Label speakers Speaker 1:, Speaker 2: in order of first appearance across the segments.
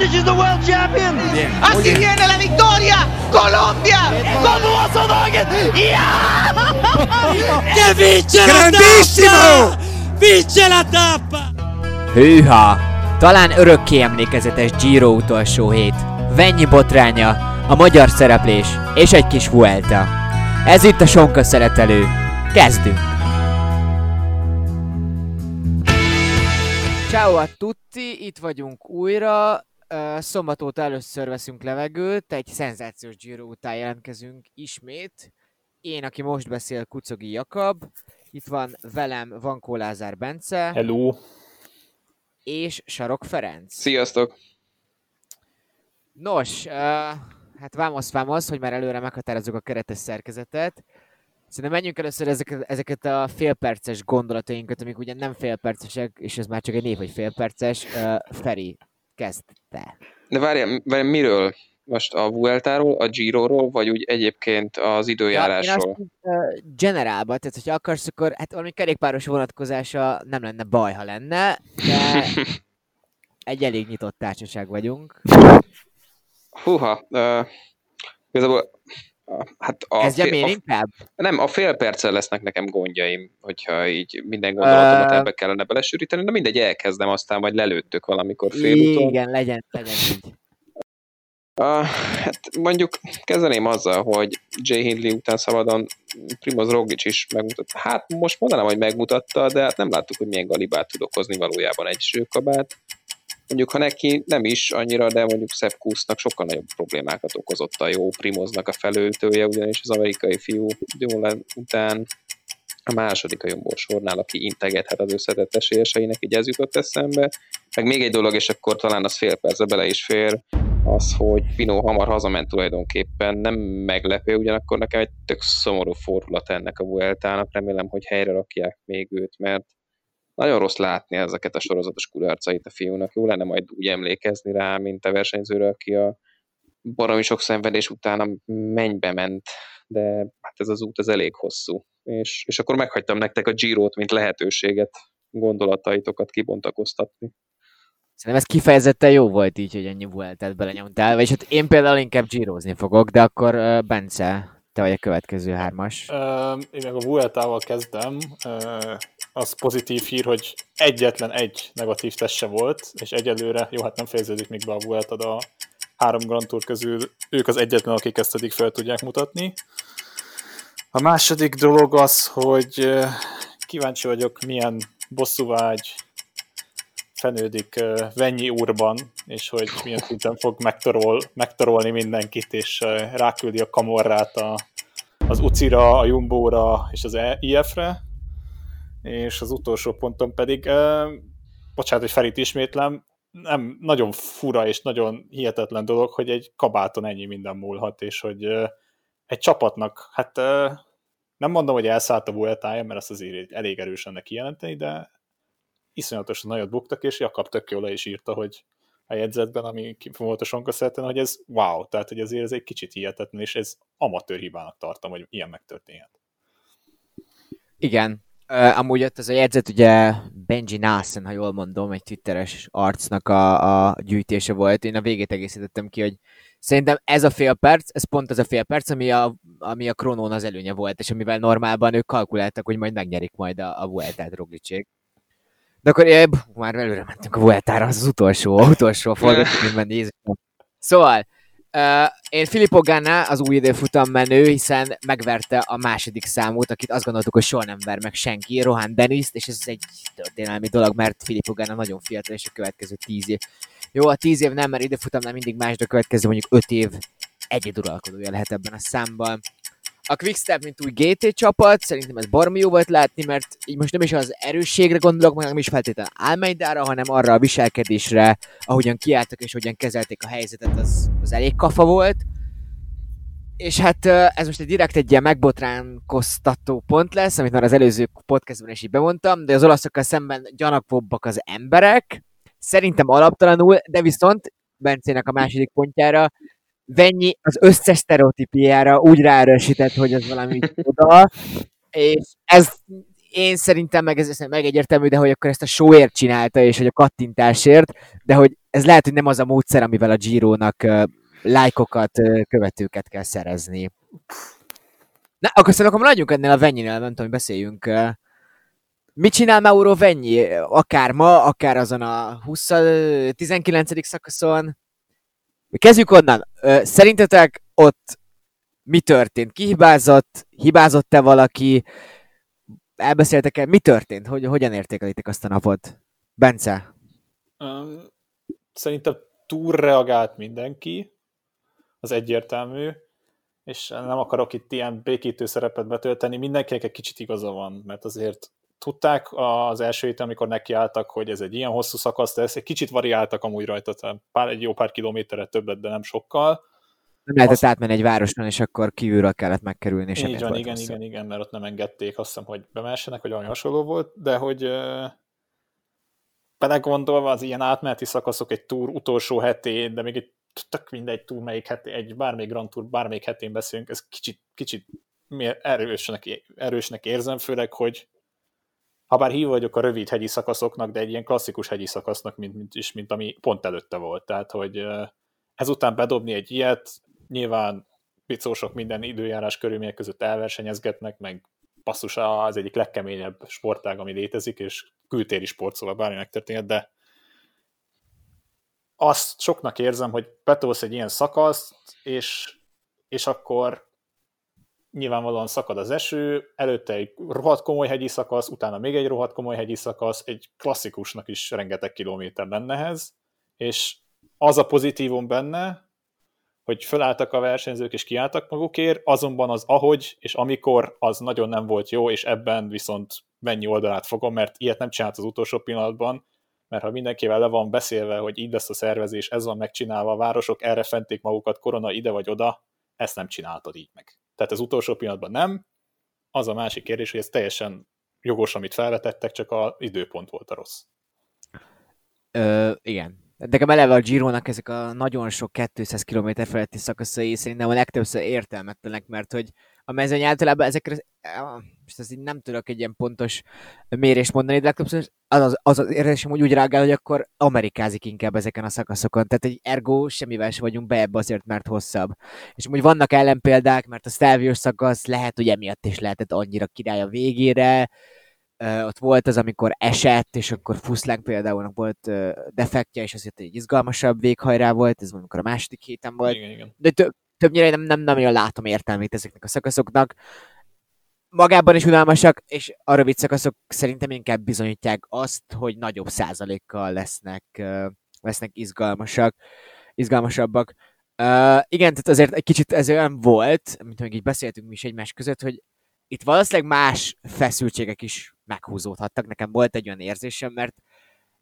Speaker 1: Fernandez is the world champion.
Speaker 2: Yeah. Así viene la victoria. Colombia. ¿Cómo vas a dar? Yeah!
Speaker 3: che vince
Speaker 4: Grandissimo!
Speaker 3: la tappa! Vince la tappa!
Speaker 5: Hűha! Talán örökké emlékezetes Giro utolsó hét. Vennyi botránya, a magyar szereplés és egy kis Vuelta. Ez itt a Sonka szeretelő. Kezdünk! Ciao a tutti, itt vagyunk újra. Szombat óta először veszünk levegőt, egy szenzációs Giro után jelentkezünk ismét. Én, aki most beszél, Kucogi Jakab. Itt van velem Vankó Lázár Bence.
Speaker 6: Hello!
Speaker 5: És Sarok Ferenc.
Speaker 6: Sziasztok!
Speaker 5: Nos, uh, hát vámosz, vámosz, hogy már előre meghatározzuk a keretes szerkezetet. Szerintem menjünk először ezeket, ezeket a félperces gondolatainkat, amik ugye nem félpercesek, és ez már csak egy név, hogy félperces. Uh, Feri, kezd te.
Speaker 6: De várjál, várjál, miről? Most a Vueltáról, a Giro-ról, vagy úgy egyébként az időjárásról?
Speaker 5: Ja, uh, generálban, tehát hogyha akarsz, akkor hát valami kerékpáros vonatkozása nem lenne baj, ha lenne, de egy elég nyitott társaság vagyunk.
Speaker 6: Húha, uh, igazából Hát a
Speaker 5: Kezdjem fél, én inkább?
Speaker 6: Nem, a fél perccel lesznek nekem gondjaim, hogyha így minden gondolatomat uh, ebbe kellene belesűríteni, de mindegy, elkezdem, aztán majd lelőttök valamikor félúton.
Speaker 5: Igen, legyen, legyen így.
Speaker 6: Uh, hát mondjuk kezdeném azzal, hogy Jay Hindley után szabadon Primoz Roglic is megmutatta. Hát most mondanám, hogy megmutatta, de hát nem láttuk, hogy milyen galibát tud okozni valójában egy sőkabát mondjuk ha neki nem is annyira, de mondjuk Sepp Kusznak sokkal nagyobb problémákat okozott a jó Primoznak a felöltője, ugyanis az amerikai fiú jól után a második a jobbor sornál, aki integethet az összetett esélyeseinek, így ez jutott eszembe. Meg még egy dolog, és akkor talán az fél percre bele is fér, az, hogy Pino hamar hazament tulajdonképpen, nem meglepő, ugyanakkor nekem egy tök szomorú fordulat ennek a Vueltának, remélem, hogy helyre rakják még őt, mert nagyon rossz látni ezeket a sorozatos kudarcait a fiúnak. Jó lenne majd úgy emlékezni rá, mint a versenyzőre, aki a baromi sok szenvedés után a mennybe ment, de hát ez az út az elég hosszú. És, és akkor meghagytam nektek a Giro-t, mint lehetőséget, gondolataitokat kibontakoztatni.
Speaker 5: Szerintem ez kifejezetten jó volt így, hogy ennyi Vueltát belenyomtál, és hát én például inkább Girozni fogok, de akkor uh, Bence, te vagy a következő hármas.
Speaker 7: Uh, én meg a Vueltával kezdem. Uh, az pozitív hír, hogy egyetlen egy negatív test volt, és egyelőre, jó, hát nem fejeződik még be a Vuelta, a három Grand Tour közül ők az egyetlen, akik ezt eddig fel tudják mutatni. A második dolog az, hogy kíváncsi vagyok, milyen bosszúvágy fenődik Vennyi úrban, és hogy milyen szinten fog megtorol, megtorolni mindenkit, és ráküldi a kamorrát a, az Ucira, a Jumbóra és az IF-re és az utolsó ponton pedig, uh, bocsánat, hogy Ferit ismétlem, nem, nagyon fura és nagyon hihetetlen dolog, hogy egy kabáton ennyi minden múlhat, és hogy uh, egy csapatnak, hát uh, nem mondom, hogy elszállt a Vueltája, mert azt azért elég erősen neki jelenteni, de iszonyatosan nagyot buktak, és Jakab tök jól le is írta, hogy a jegyzetben, ami volt a sonka hogy ez wow, tehát hogy azért ez egy kicsit hihetetlen, és ez amatőr hibának tartom, hogy ilyen megtörténhet.
Speaker 5: Igen, Amúgy ott ez a jegyzet ugye Benji Nassen, ha jól mondom, egy twitteres arcnak a, a gyűjtése volt. Én a végét egészítettem ki, hogy szerintem ez a fél perc, ez pont az a fél perc, ami a, ami a Kronón az előnye volt, és amivel normálban ők kalkuláltak, hogy majd megnyerik majd a, a Vueltát Roglicsék. De akkor éb, már előre mentünk a Vueltára, az, az utolsó, utolsó forgatókönyvben nézzük. Szóval, Én Filippo Ganna az új időfutam menő, hiszen megverte a második számot, akit azt gondoltuk, hogy soha nem ver meg senki, Rohan Dennis, és ez egy történelmi dolog, mert Filippo Ganna nagyon fiatal, és a következő tíz év. Jó, a tíz év nem, mert időfutamnál mindig más, de a következő mondjuk öt év egyeduralkodója lehet ebben a számban a Quickstep, mint új GT csapat, szerintem ez baromi jó volt látni, mert így most nem is az erősségre gondolok, meg nem is feltétlenül Almeidára, hanem arra a viselkedésre, ahogyan kiálltak és hogyan kezelték a helyzetet, az, az elég kafa volt. És hát ez most egy direkt egy ilyen megbotránkoztató pont lesz, amit már az előző podcastban is így bemondtam, de az olaszokkal szemben gyanakvóbbak az emberek, szerintem alaptalanul, de viszont Bencének a második pontjára Vennyi az összes sztereotípiára úgy ráerősített, hogy ez valami oda, és ez én szerintem meg ez, meg egyértelmű, de hogy akkor ezt a showért csinálta, és hogy a kattintásért, de hogy ez lehet, hogy nem az a módszer, amivel a Giro-nak uh, lájkokat, uh, követőket kell szerezni. Na, akkor szerintem akkor maradjunk ennél a Venyinél, nem tudom, hogy beszéljünk. Uh, mit csinál Mauro Venyi? Akár ma, akár azon a 20, 19. szakaszon. Kezdjük onnan. Szerintetek ott mi történt? Ki hibázott? Hibázott-e valaki? Elbeszéltek el? Mi történt? Hogy, hogyan értékelitek azt a napot? Bence?
Speaker 7: Szerintem túlreagált mindenki, az egyértelmű, és nem akarok itt ilyen békítő szerepet betölteni, mindenkinek egy kicsit igaza van, mert azért tudták az első héten, amikor nekiálltak, hogy ez egy ilyen hosszú szakasz lesz, egy kicsit variáltak amúgy rajta, pár, egy jó pár kilométerre többet, de nem sokkal,
Speaker 5: nem lehetett azt... átmenni egy városon, és akkor kívülről kellett megkerülni. És
Speaker 7: Így van, igen, hosszú. igen, igen, mert ott nem engedték, azt hiszem, hogy bemessenek, vagy valami hasonló volt, de hogy uh, belegondolva az ilyen átmeneti szakaszok egy túr utolsó hetén, de még egy tök mindegy túr, melyik hetén, egy bármelyik Grand Tour, bármelyik hetén beszélünk, ez kicsit, kicsit erősnek, erősnek érzem, főleg, hogy ha bár hív vagyok a rövid hegyi szakaszoknak, de egy ilyen klasszikus hegyi szakasznak, mint, mint, is, mint ami pont előtte volt. Tehát, hogy ezután bedobni egy ilyet, nyilván picósok minden időjárás körülmények között elversenyezgetnek, meg passzus az egyik legkeményebb sportág, ami létezik, és kültéri sport, szóval bármi megtörténhet, de azt soknak érzem, hogy betolsz egy ilyen szakaszt, és, és akkor nyilvánvalóan szakad az eső, előtte egy rohadt komoly hegyi szakasz, utána még egy rohadt komoly hegyi szakasz, egy klasszikusnak is rengeteg kilométer bennehez, és az a pozitívum benne, hogy fölálltak a versenyzők és kiálltak magukért, azonban az ahogy és amikor az nagyon nem volt jó, és ebben viszont mennyi oldalát fogom, mert ilyet nem csinált az utolsó pillanatban, mert ha mindenkivel le van beszélve, hogy így lesz a szervezés, ez van megcsinálva, a városok erre fenték magukat, korona ide vagy oda, ezt nem csináltad így meg. Tehát az utolsó pillanatban nem, az a másik kérdés, hogy ez teljesen jogos, amit felvetettek, csak az időpont volt a rossz.
Speaker 5: Ö, igen, Nekem eleve a Gironak ezek a nagyon sok 200 km feletti szakaszai szerintem a legtöbbször értelmetlenek, mert hogy a mezőny általában ezekre, most ez így nem tudok egy ilyen pontos mérést mondani, de legtöbbször az az, az, az érzésem úgy, úgy reagál, hogy akkor amerikázik inkább ezeken a szakaszokon. Tehát egy ergo semmivel sem vagyunk be ebbe azért, mert hosszabb. És úgy vannak ellenpéldák, mert a Stelvius szakasz lehet, hogy emiatt is lehetett annyira király a végére, Uh, ott volt az, amikor esett, és akkor Fuszlánk például volt uh, defektje, és azért egy izgalmasabb véghajrá volt, ez amikor a második héten volt.
Speaker 7: Igen, igen.
Speaker 5: De több, többnyire nem, nem, nem nagyon látom értelmét ezeknek a szakaszoknak. Magában is unalmasak, és a rövid szakaszok szerintem inkább bizonyítják azt, hogy nagyobb százalékkal lesznek, lesznek izgalmasak, izgalmasabbak. Uh, igen, tehát azért egy kicsit ez olyan volt, mint hogy így beszéltünk mi is egymás között, hogy itt valószínűleg más feszültségek is meghúzódhattak. Nekem volt egy olyan érzésem, mert,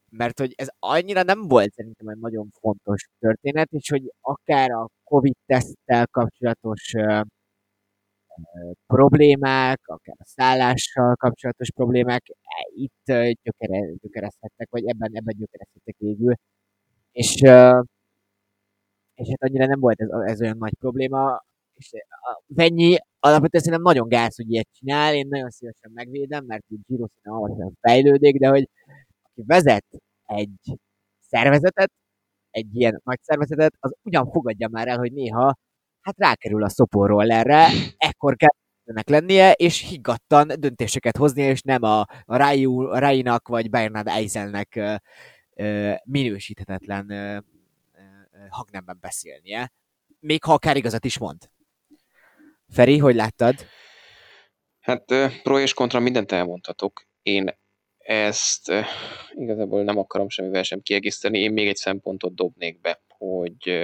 Speaker 5: mert hogy ez annyira nem volt szerintem egy nagyon fontos történet, és hogy akár a Covid-teszttel kapcsolatos problémák, akár a szállással kapcsolatos problémák e, itt gyökere, gyökerezhettek, vagy ebben, ebben gyökerezhettek végül. És, és hát annyira nem volt ez, ez olyan nagy probléma, és a Vennyi alapvetően szerintem nagyon gáz, hogy ilyet csinál, én nagyon szívesen megvédem, mert úgy Giro szerintem fejlődik, de hogy aki vezet egy szervezetet, egy ilyen nagy szervezetet, az ugyan fogadja már el, hogy néha hát rákerül a szoporról erre, ekkor kell ennek lennie, és higgadtan döntéseket hozni, és nem a, a, Rájú, a vagy Bernard Eiselnek ö, ö, minősíthetetlen hangnemben beszélnie, még ha akár igazat is mond. Feri, hogy láttad?
Speaker 6: Hát pro és kontra mindent elmondhatok. Én ezt igazából nem akarom semmivel sem kiegészíteni. Én még egy szempontot dobnék be, hogy,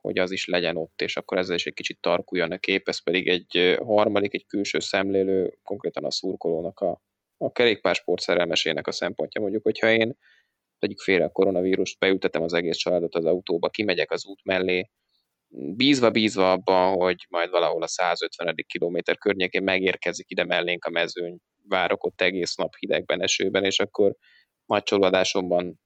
Speaker 6: hogy az is legyen ott, és akkor ezzel is egy kicsit tarkuljon a kép. Ez pedig egy harmadik, egy külső szemlélő, konkrétan a szurkolónak a, a kerékpársport szerelmesének a szempontja. Mondjuk, hogyha én tegyük félre a koronavírust, beültetem az egész családot az autóba, kimegyek az út mellé, bízva bízva abban, hogy majd valahol a 150. kilométer környékén megérkezik ide mellénk a mezőny, várok ott egész nap hidegben, esőben, és akkor nagy csolódásomban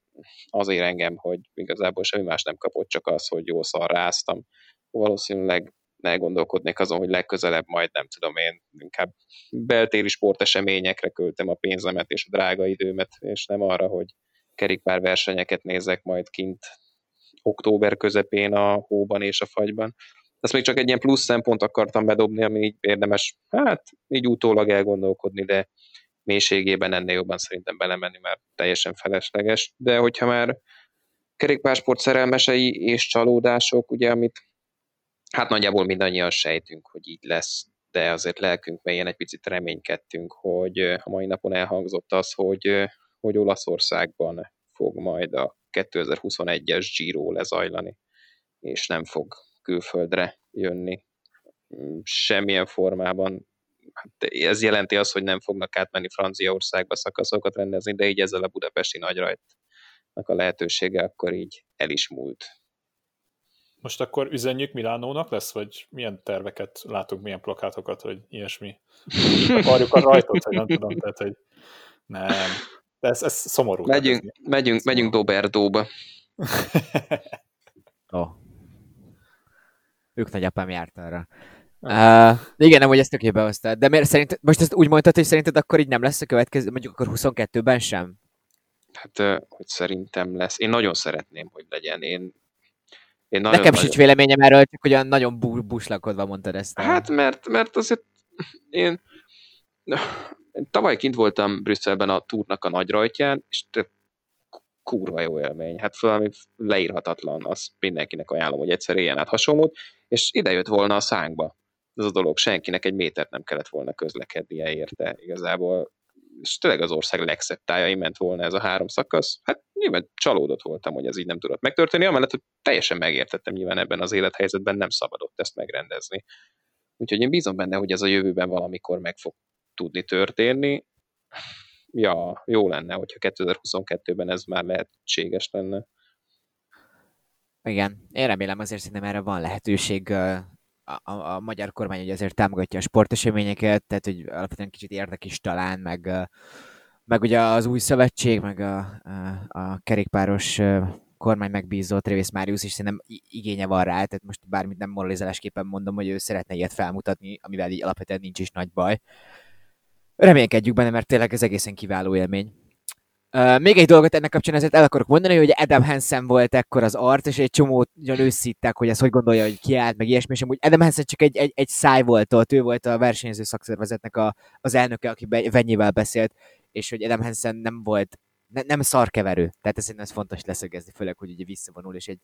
Speaker 6: azért engem, hogy igazából semmi más nem kapott, csak az, hogy jó szarráztam. Valószínűleg elgondolkodnék azon, hogy legközelebb majd nem tudom én, inkább beltéri sporteseményekre költem a pénzemet és a drága időmet, és nem arra, hogy kerékpár versenyeket nézek majd kint október közepén a hóban és a fagyban. Ezt még csak egy ilyen plusz szempont akartam bedobni, ami így érdemes, hát így utólag elgondolkodni, de mélységében ennél jobban szerintem belemenni, mert teljesen felesleges. De hogyha már kerékpársport szerelmesei és csalódások, ugye, amit hát nagyjából mindannyian sejtünk, hogy így lesz, de azért lelkünk melyen egy picit reménykedtünk, hogy a mai napon elhangzott az, hogy, hogy Olaszországban fog majd a 2021-es Giro lezajlani, és nem fog külföldre jönni semmilyen formában. Hát ez jelenti azt, hogy nem fognak átmenni Franciaországba szakaszokat rendezni, de így ezzel a budapesti nagyrajtnak a lehetősége akkor így el is múlt.
Speaker 7: Most akkor üzenjük Milánónak lesz, vagy milyen terveket látunk, milyen plakátokat, hogy ilyesmi? Akarjuk a rajtot, hogy nem tudom, tehát, hogy nem. De ez, ez szomorú.
Speaker 6: Megyünk, ez megyünk, megyünk Doberdóba.
Speaker 5: oh. Ők nagyapám járt arra. Uh, igen, nem, hogy ezt tökéletben behoztad. De miért szerint, most ezt úgy mondtad, hogy szerinted akkor így nem lesz a következő, mondjuk akkor 22-ben sem?
Speaker 6: Hát, hogy szerintem lesz. Én nagyon szeretném, hogy legyen. Én
Speaker 5: én nagyon, Nekem nagyon... sincs véleményem erről, csak olyan nagyon bu- buslakodva mondtad ezt.
Speaker 6: Hát, mert, mert azért én, én tavaly kint voltam Brüsszelben a túrnak a nagy rajtján, és kurva jó élmény. Hát valami leírhatatlan, azt mindenkinek ajánlom, hogy egyszer éljen át hasonlót, és ide jött volna a szánkba ez a dolog, senkinek egy métert nem kellett volna közlekednie érte. Igazából és tényleg az ország legszebb tájai ment volna ez a három szakasz. Hát nyilván csalódott voltam, hogy ez így nem tudott megtörténni, amellett, hogy teljesen megértettem nyilván ebben az élethelyzetben nem szabadott ezt megrendezni. Úgyhogy én bízom benne, hogy ez a jövőben valamikor meg fog tudni történni. Ja, jó lenne, hogyha 2022-ben ez már lehetséges lenne.
Speaker 5: Igen, én remélem azért szerintem erre van lehetőség a, a, a magyar kormány hogy azért támogatja a sporteseményeket, tehát hogy alapvetően kicsit érdek is talán, meg, meg ugye az új szövetség, meg a, a, a kerékpáros kormány megbízó Trévész Máriusz is szerintem igénye van rá, tehát most bármit nem moralizálásképpen mondom, hogy ő szeretne ilyet felmutatni, amivel így alapvetően nincs is nagy baj. Reménykedjük benne, mert tényleg ez egészen kiváló élmény. Még egy dolgot ennek kapcsán ezért el akarok mondani, hogy Adam Hansen volt ekkor az art, és egy csomó őszítek, hogy ezt hogy gondolja, hogy kiállt, meg ilyesmi, és amúgy Adam Hansen csak egy, egy, egy száj volt ott, ő volt a versenyző szakszervezetnek a, az elnöke, aki be, Venyivel beszélt, és hogy Adam Hansen nem volt, ne, nem szarkeverő. Tehát ez, ez fontos leszögezni, főleg, hogy ugye visszavonul, és egy,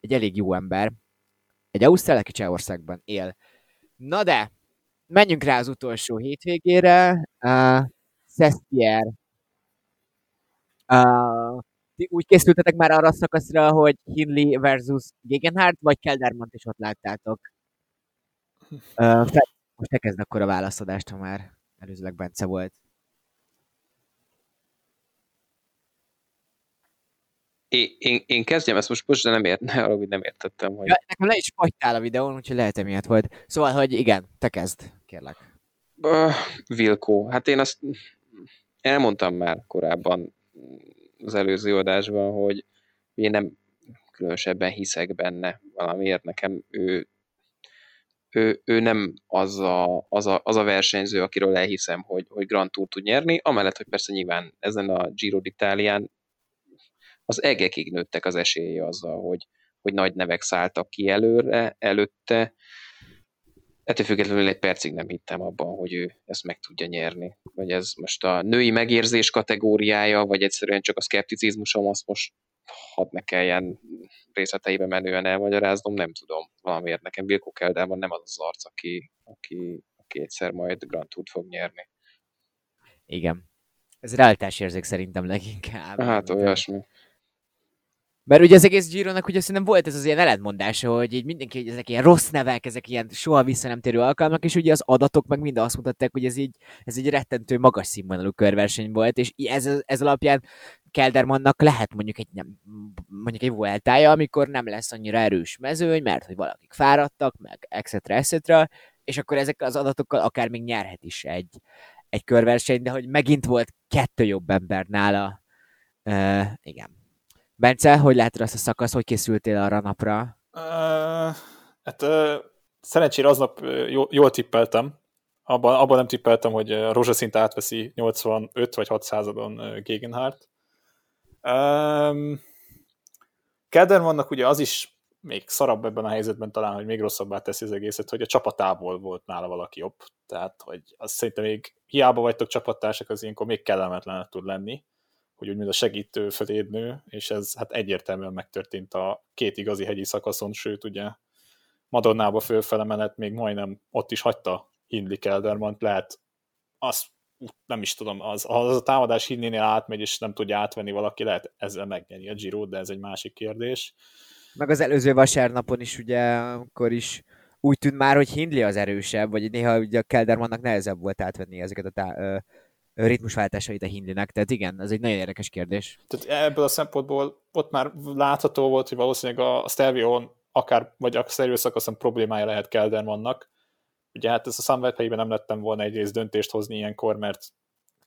Speaker 5: egy elég jó ember. Egy ausztrál, aki Csehországban él. Na de, menjünk rá az utolsó hétvégére. Uh, Szesztier Uh, ti úgy készültetek már arra a szakaszra, hogy Hindley versus Gegenhardt, vagy Keldermont is ott láttátok? Uh, most te kezd akkor a válaszadást, ha már előzőleg Bence volt.
Speaker 6: Én, én, én kezdjem ezt most, most de nem, ért, ne, arra, hogy nem értettem. Hogy... Ja,
Speaker 5: nekem le is fagytál a videón, úgyhogy lehet emiatt volt. Szóval, hogy igen, te kezd, kérlek.
Speaker 6: Uh, Vilkó, hát én azt elmondtam már korábban, az előző adásban, hogy én nem különösebben hiszek benne valamiért. Nekem ő, ő, ő nem az a, az, a, az a versenyző, akiről elhiszem, hogy, hogy Grand Tour tud nyerni, amellett, hogy persze nyilván ezen a Giro d'Italián az egekig nőttek az esélye azzal, hogy, hogy nagy nevek szálltak ki előre, előtte, ettől függetlenül egy percig nem hittem abban, hogy ő ezt meg tudja nyerni. Vagy ez most a női megérzés kategóriája, vagy egyszerűen csak a szkepticizmusom, azt most hadd ne kelljen részleteibe menően elmagyaráznom, nem tudom. Valamiért nekem Vilko Keldában nem az az arc, aki, aki, aki egyszer majd Grand Tour fog nyerni.
Speaker 5: Igen. Ez realitás érzék szerintem leginkább.
Speaker 6: Hát olyasmi.
Speaker 5: Mert ugye az egész Gironak ugye szerintem volt ez az ilyen ellentmondása, hogy így mindenki, hogy ezek ilyen rossz nevek, ezek ilyen soha vissza nem térő alkalmak, és ugye az adatok meg mind azt mutatták, hogy ez így, ez egy rettentő magas színvonalú körverseny volt, és ez, ez alapján Keldermannak lehet mondjuk egy, nem, mondjuk egy voltája, amikor nem lesz annyira erős mezőny, mert hogy valakik fáradtak, meg etc. etc. És akkor ezek az adatokkal akár még nyerhet is egy, egy körverseny, de hogy megint volt kettő jobb ember nála. Uh, igen. Bence, hogy látod azt a szakasz, hogy készültél arra a napra?
Speaker 7: Uh, hát uh, szerencsére aznap jól, jól tippeltem, abban, abban nem tippeltem, hogy rózsaszint átveszi 85 vagy 6% századon Gegenhardt. Um, vannak ugye az is még szarabb ebben a helyzetben talán, hogy még rosszabbá teszi az egészet, hogy a csapatából volt nála valaki jobb. Tehát, hogy azt szerintem még hiába vagytok csapattársak, az ilyenkor még kellemetlen tud lenni, hogy úgymond a segítő feléd nő, és ez hát egyértelműen megtörtént a két igazi hegyi szakaszon, sőt ugye Madonnába fölfele menet még majdnem ott is hagyta Hindley Keldermant, lehet azt nem is tudom, az, az a támadás hinnénél átmegy, és nem tudja átvenni valaki, lehet ezzel megnyeri a giro de ez egy másik kérdés.
Speaker 5: Meg az előző vasárnapon is ugye, akkor is úgy tűnt már, hogy Hindley az erősebb, vagy néha ugye a Keldermannak nehezebb volt átvenni ezeket a tá- ritmusváltásait a Hindlinek, tehát igen, ez egy nagyon érdekes kérdés.
Speaker 7: Tehát ebből a szempontból ott már látható volt, hogy valószínűleg a Stelvion akár, vagy a Stelvio szakaszon problémája lehet Keldermannak, Ugye hát ez a Sunweb nem lettem volna egyrészt döntést hozni ilyenkor, mert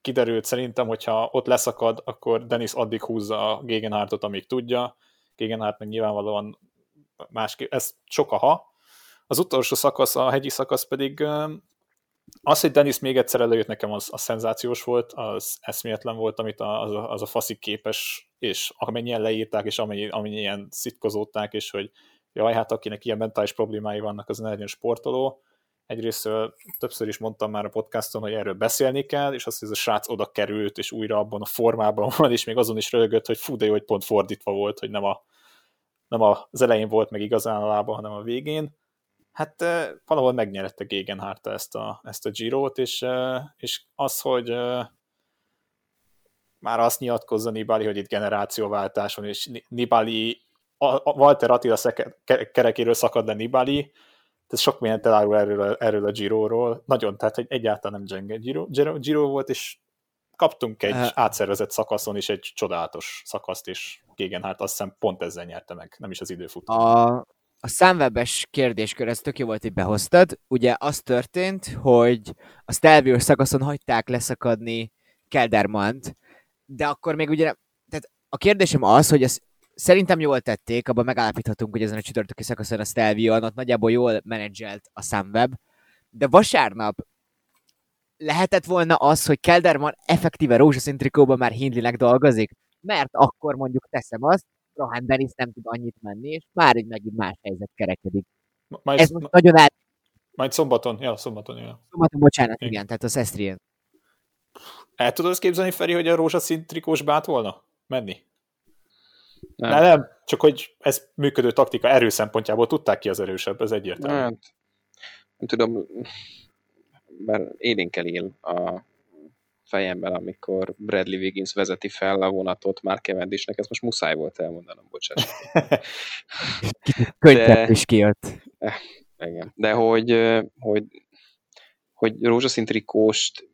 Speaker 7: kiderült szerintem, hogyha ott leszakad, akkor Dennis addig húzza a Gegenhardtot, amíg tudja. Gegenhardt meg nyilvánvalóan másképp, ez sok a ha. Az utolsó szakasz, a hegyi szakasz pedig az, hogy Dennis még egyszer előjött nekem, az, az szenzációs volt, az eszméletlen volt, amit az, a, az a faszik képes, és amennyien leírták, és amennyi, amennyien szitkozódták, és hogy jaj, hát akinek ilyen mentális problémái vannak, az nagyon sportoló egyrészt többször is mondtam már a podcaston, hogy erről beszélni kell, és azt, hogy ez a srác oda került, és újra abban a formában van, és még azon is rögött, hogy fú, de jó, hogy pont fordítva volt, hogy nem, a, nem az elején volt meg igazán a lába, hanem a végén. Hát valahol megnyerette Gegenhardt ezt a, ezt a Giro-t, és, és az, hogy már azt nyilatkozza Nibali, hogy itt generációváltás van, és Nibali, a, a Walter Attila kerekéről szakad le Nibali, ez sok mindent elárul erről, erről a Giro-ról. Nagyon, tehát hogy egyáltalán nem gyenge Giro, Giro, Giro volt, és kaptunk egy uh, átszervezett szakaszon is egy csodálatos szakaszt, és hát azt hiszem pont ezzel nyerte meg, nem is az időfutó.
Speaker 5: A, a számwebes kérdéskör, ez tök jó volt, hogy behoztad. Ugye az történt, hogy a Stelvio szakaszon hagyták leszakadni Keldermant, de akkor még ugye, tehát a kérdésem az, hogy ez Szerintem jól tették, abban megállapíthatunk, hogy ezen a csütörtöki szakaszon a Stelvio ott nagyjából jól menedzselt a Sunweb, de vasárnap lehetett volna az, hogy Kelderman effektíve rózsaszín trikóban már Hindlinek dolgozik, mert akkor mondjuk teszem azt, Rohan Dennis nem tud annyit menni, és már egy megint más helyzet kerekedik. Majd, Ez most nagyon el...
Speaker 7: Majd szombaton, ja, szombaton, ja.
Speaker 5: Szombaton, bocsánat, igen, igen tehát az Estrien.
Speaker 7: El tudod azt képzelni, Feri, hogy a rózsaszín trikós bát volna menni? Nem. nem, nem, csak hogy ez működő taktika erő szempontjából tudták ki az erősebb, ez egyértelmű. Hát,
Speaker 6: nem tudom, mert élénkel él a fejemben, amikor Bradley Wiggins vezeti fel a vonatot már Cavendishnek, ezt most muszáj volt elmondanom, bocsánat.
Speaker 5: Könyvebb is kijött.
Speaker 6: Eh, igen, de hogy, hogy, hogy rózsaszín trikóst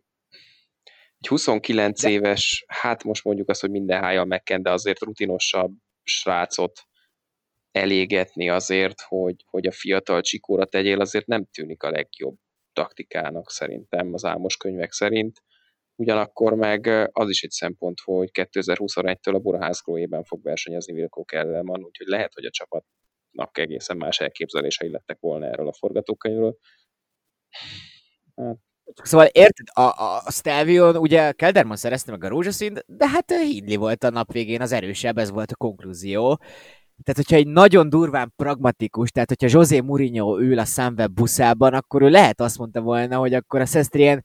Speaker 6: egy 29 de... éves, hát most mondjuk azt, hogy minden hája megken, de azért rutinosabb srácot elégetni azért, hogy, hogy a fiatal csikóra tegyél, azért nem tűnik a legjobb taktikának szerintem az álmos könyvek szerint. Ugyanakkor meg az is egy szempont, hogy 2021-től a Boraházgróében fog versenyezni Vilko Kellerman, úgyhogy lehet, hogy a csapatnak egészen más elképzelései lettek volna erről a forgatókönyvről.
Speaker 5: Hát Szóval érted, a, a, Stelvion ugye Kelderman szerezte meg a rózsaszínt, de hát Hindley volt a nap végén az erősebb, ez volt a konklúzió. Tehát, hogyha egy nagyon durván pragmatikus, tehát hogyha José Mourinho ül a Sunweb buszában, akkor ő lehet azt mondta volna, hogy akkor a Sestrien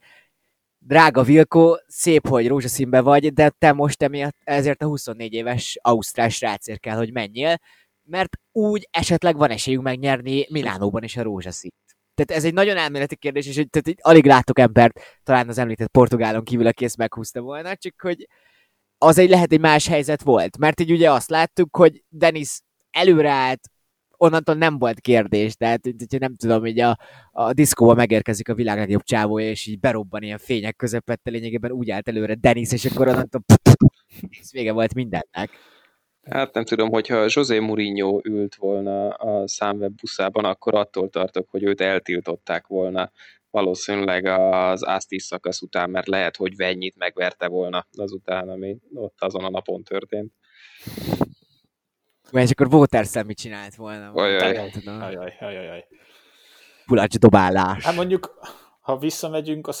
Speaker 5: drága Vilko, szép, hogy rózsaszínbe vagy, de te most emiatt ezért a 24 éves ausztrál srácért kell, hogy menjél, mert úgy esetleg van esélyünk megnyerni Milánóban is a rózsaszínt. Tehát ez egy nagyon elméleti kérdés, és tehát így alig látok embert, talán az említett Portugálon kívül, aki ezt meghúzta volna, csak hogy az egy lehet egy más helyzet volt, mert így ugye azt láttuk, hogy Denis előreállt, onnantól nem volt kérdés, tehát nem tudom, hogy a, a diszkóba megérkezik a világ legjobb csávója, és így berobban ilyen fények közepette, lényegében úgy állt előre Denis, és akkor onnantól ez vége volt mindennek.
Speaker 6: Hát nem tudom, hogyha José Mourinho ült volna a számweb buszában, akkor attól tartok, hogy őt eltiltották volna valószínűleg az Ástis szakasz után, mert lehet, hogy Vennyit megverte volna azután, ami ott azon a napon történt.
Speaker 5: És akkor Waters mit csinált volna?
Speaker 6: Ajaj.
Speaker 7: Ajaj, ajaj, ajaj.
Speaker 5: kulacs dobálás.
Speaker 7: Hát mondjuk, ha visszamegyünk a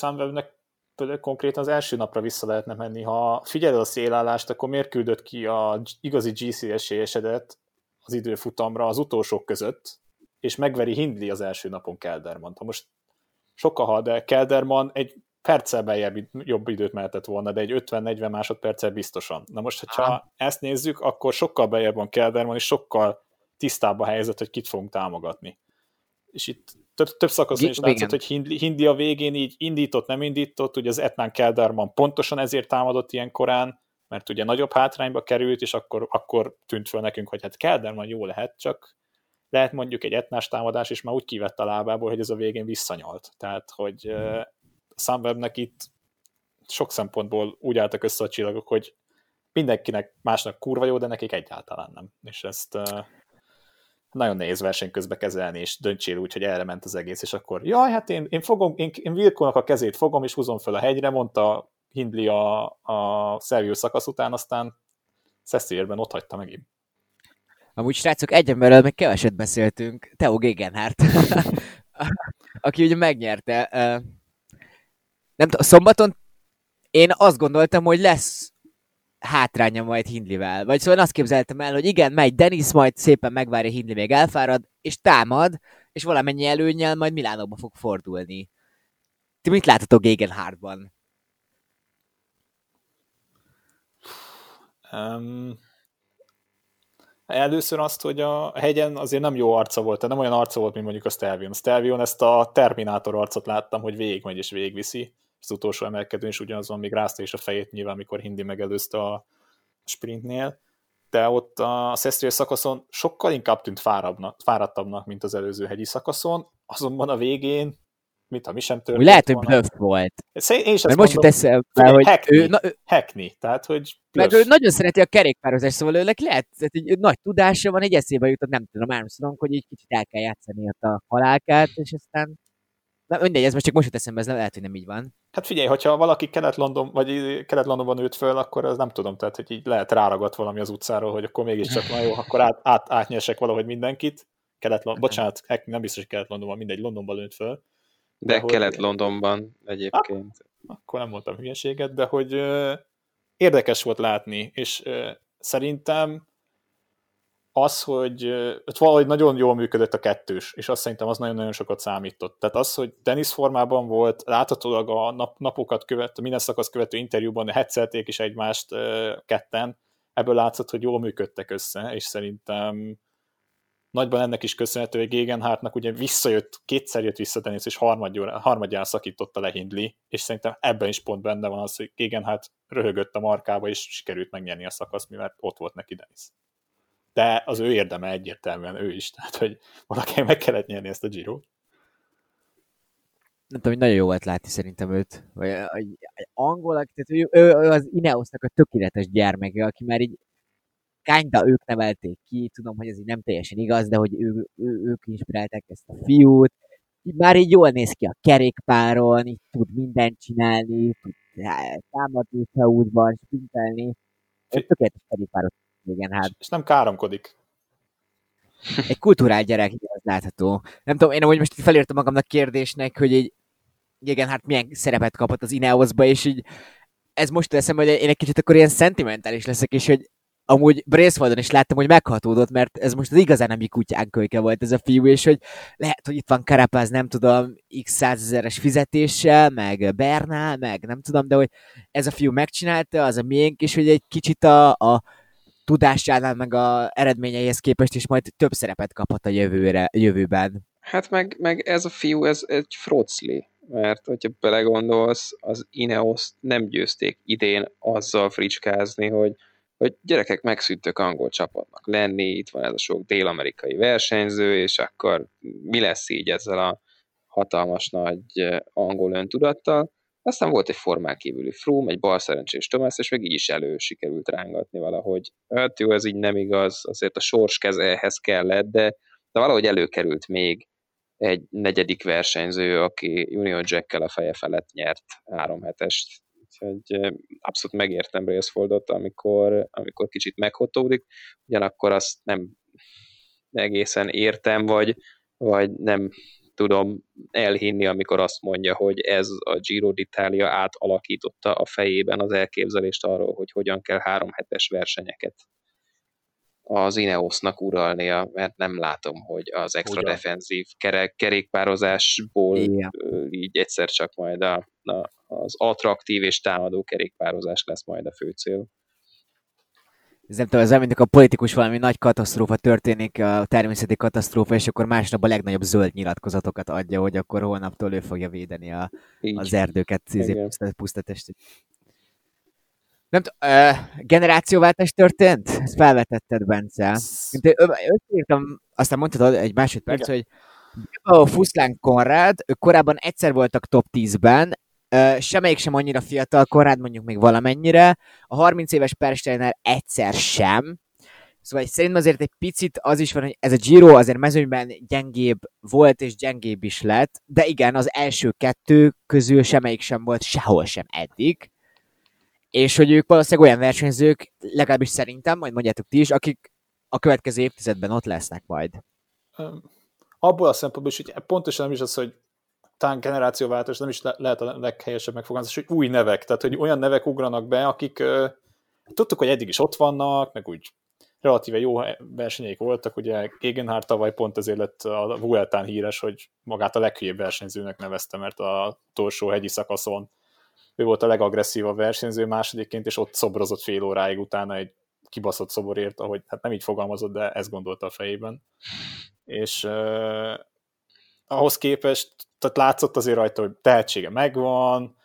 Speaker 7: például konkrétan az első napra vissza lehetne menni. Ha figyeled a szélállást, akkor miért küldött ki a igazi GC esélyesedet az időfutamra az utolsók között, és megveri Hindley az első napon Kelderman. Ha most sokkal ha, de Kelderman egy perccel beljebb jobb időt mehetett volna, de egy 50-40 másodperccel biztosan. Na most, ha. ezt nézzük, akkor sokkal beljebb van Kelderman, és sokkal tisztább a helyzet, hogy kit fogunk támogatni. És itt több, több szakaszon is látszott, hogy Hindi, Hindi a végén így indított, nem indított, ugye az Etnán Kelderman pontosan ezért támadott ilyen korán, mert ugye nagyobb hátrányba került, és akkor, akkor tűnt föl nekünk, hogy hát Kelderman jó lehet, csak lehet mondjuk egy etnás támadás, és már úgy kivett a lábából, hogy ez a végén visszanyalt. Tehát, hogy uh, Sunwebnek itt sok szempontból úgy álltak össze a csillagok, hogy mindenkinek másnak kurva jó, de nekik egyáltalán nem. És ezt nagyon nehéz verseny közben kezelni, és döntsél úgy, hogy erre ment az egész, és akkor jaj, hát én, én fogom, én, én Vilkónak a kezét fogom, és húzom föl a hegyre, mondta Hindley a, a Szervió szakasz után, aztán Szeszérben ott hagyta megint.
Speaker 5: Amúgy srácok, egy emberrel meg keveset beszéltünk, Theo Gegenhardt, aki ugye megnyerte. Nem tudom, szombaton én azt gondoltam, hogy lesz hátránya majd Hindlivel. Vagy szóval azt képzeltem el, hogy igen, megy Dennis, majd szépen megvárja Hindli, még elfárad, és támad, és valamennyi előnyel majd Milánóba fog fordulni. Ti mit láttatok Gegenhardtban?
Speaker 7: Um, először azt, hogy a hegyen azért nem jó arca volt, nem olyan arca volt, mint mondjuk a Stelvion. Stelvion ezt a Terminátor arcot láttam, hogy végigmegy és végigviszi az utolsó emelkedőn, és ugyanazon még rázta is a fejét nyilván, amikor Hindi megelőzte a sprintnél, de ott a Szesztriai szakaszon sokkal inkább tűnt fáradtabbnak, mint az előző hegyi szakaszon, azonban a végén mintha mi sem történt
Speaker 5: Lehet, hogy bluff volt.
Speaker 7: Én is
Speaker 5: Mert most jut eszembe, hogy
Speaker 7: hackney, ő, na, ő, hackney, tehát hogy
Speaker 5: Meg ő nagyon szereti a kerékpározást, szóval őnek lehet, tehát egy nagy tudása van, egy eszébe jutott, nem tudom, Armstrong, hogy egy kicsit el kell játszani ott a halálkát, és aztán Na, mindegy, ez most csak most jut eszembe, ez nem lehet, hogy nem így van.
Speaker 7: Hát figyelj, hogyha valaki Kelet-London, vagy Kelet-Londonban nőtt föl, akkor az nem tudom, tehát hogy így lehet ráragadt valami az utcáról, hogy akkor mégiscsak na jó, akkor át, át, átnyesek valahogy mindenkit. Kelet bocsánat, nem biztos, hogy Kelet-Londonban, mindegy, Londonban nőtt föl.
Speaker 6: De, de Kelet-Londonban egyébként.
Speaker 7: Ah, akkor nem mondtam hülyeséget, de hogy ö, érdekes volt látni, és ö, szerintem az, hogy ott valahogy nagyon jól működött a kettős, és azt szerintem az nagyon-nagyon sokat számított. Tehát az, hogy teniszformában volt, láthatólag a nap, napokat követő, minden szakasz követő interjúban hetszelték is egymást ketten, ebből látszott, hogy jól működtek össze, és szerintem nagyban ennek is köszönhető, hogy Gegenhardtnak ugye visszajött, kétszer jött vissza Dennis, és harmadjára, harmadjára szakította le Hindley, és szerintem ebben is pont benne van az, hogy Gegenhardt röhögött a markába, és sikerült megnyerni a szakaszt, mivel ott volt neki Dennis. De az ő érdeme egyértelműen ő is, tehát hogy valaki meg kellett nyerni ezt a giro
Speaker 5: nem tudom, hogy nagyon jó volt látni szerintem őt. Vagy egy, egy angol, tehát ő, ő, ő, az Ineosnak a tökéletes gyermeke, aki már így kányda ők nevelték ki, tudom, hogy ez így nem teljesen igaz, de hogy ő, ő, ők inspirálták ezt a fiút, így már így jól néz ki a kerékpáron, így tud mindent csinálni, tud támadni útban, spintelni. Egy tökéletes kerékpáros igen, hát.
Speaker 7: És nem káromkodik.
Speaker 5: Egy kultúrál gyerek, az látható. Nem tudom, én amúgy most felírtam magamnak kérdésnek, hogy egy igen, hát milyen szerepet kapott az Ineosba, és így ez most teszem, hogy én egy kicsit akkor ilyen szentimentális leszek, és hogy amúgy Bracewaldon is láttam, hogy meghatódott, mert ez most az igazán ami kutyánkölyke volt ez a fiú, és hogy lehet, hogy itt van Karapáz, nem tudom, x százezeres fizetéssel, meg Bernál, meg nem tudom, de hogy ez a fiú megcsinálta, az a miénk, és hogy egy kicsit a, a tudásánál, meg a eredményeihez képest is majd több szerepet kaphat a jövőre, jövőben.
Speaker 6: Hát meg, meg ez a fiú, ez egy frocli, mert hogyha belegondolsz, az Ineos nem győzték idén azzal fricskázni, hogy hogy gyerekek megszűntök angol csapatnak lenni, itt van ez a sok dél-amerikai versenyző, és akkor mi lesz így ezzel a hatalmas nagy eh, angol öntudattal. Aztán volt egy formán kívüli Froome, egy balszerencsés Thomas, és meg így is elő sikerült rángatni valahogy. Hát jó, ez így nem igaz, azért a sors ehhez kellett, de, de valahogy előkerült még egy negyedik versenyző, aki Union Jackkel a feje felett nyert három hetest Úgyhogy abszolút megértem Brailsfordot, amikor, amikor kicsit meghotódik, ugyanakkor azt nem egészen értem, vagy, vagy nem tudom elhinni, amikor azt mondja, hogy ez a Giro d'Italia átalakította a fejében az elképzelést arról, hogy hogyan kell három hetes versenyeket az Ineosnak uralnia, mert nem látom, hogy az extra Ugyan. defenzív kerek, kerékpározásból Igen. így egyszer csak majd a, a, az attraktív és támadó kerékpározás lesz majd a fő cél
Speaker 5: ez nem tudom, ez mint a politikus valami nagy katasztrófa történik, a természeti katasztrófa, és akkor másnap a legnagyobb zöld nyilatkozatokat adja, hogy akkor holnaptól ő fogja védeni a, az erdőket, pusztatest. Nem tudom, uh, generációváltás történt? Ezt felvetetted, Bence. Én összeírtam, aztán mondtad egy másodperc, hogy a Fuszlán Konrád, ők korábban egyszer voltak top 10-ben, semmelyik sem annyira fiatal, Konrád mondjuk még valamennyire, a 30 éves Persteiner egyszer sem, Szóval szerintem azért egy picit az is van, hogy ez a Giro azért mezőnyben gyengébb volt és gyengébb is lett, de igen, az első kettő közül semmelyik sem volt sehol sem eddig. És hogy ők valószínűleg olyan versenyzők, legalábbis szerintem, majd mondjátok ti is, akik a következő évtizedben ott lesznek majd.
Speaker 7: Abból a szempontból is, hogy pontosan nem is az, hogy talán generációváltás nem is le- lehet a leghelyesebb megfogalmazás, hogy új nevek, tehát hogy olyan nevek ugranak be, akik uh, tudtuk, hogy eddig is ott vannak, meg úgy relatíve jó versenyeik voltak, ugye Gegenhardt tavaly pont ezért lett a Vueltán híres, hogy magát a leghülyébb versenyzőnek nevezte, mert a utolsó hegyi szakaszon ő volt a legagresszívabb versenyző másodikként, és ott szobrozott fél óráig utána egy kibaszott szoborért, ahogy hát nem így fogalmazott, de ezt gondolta a fejében. És ahhoz képest, tehát látszott azért rajta, hogy tehetsége megvan,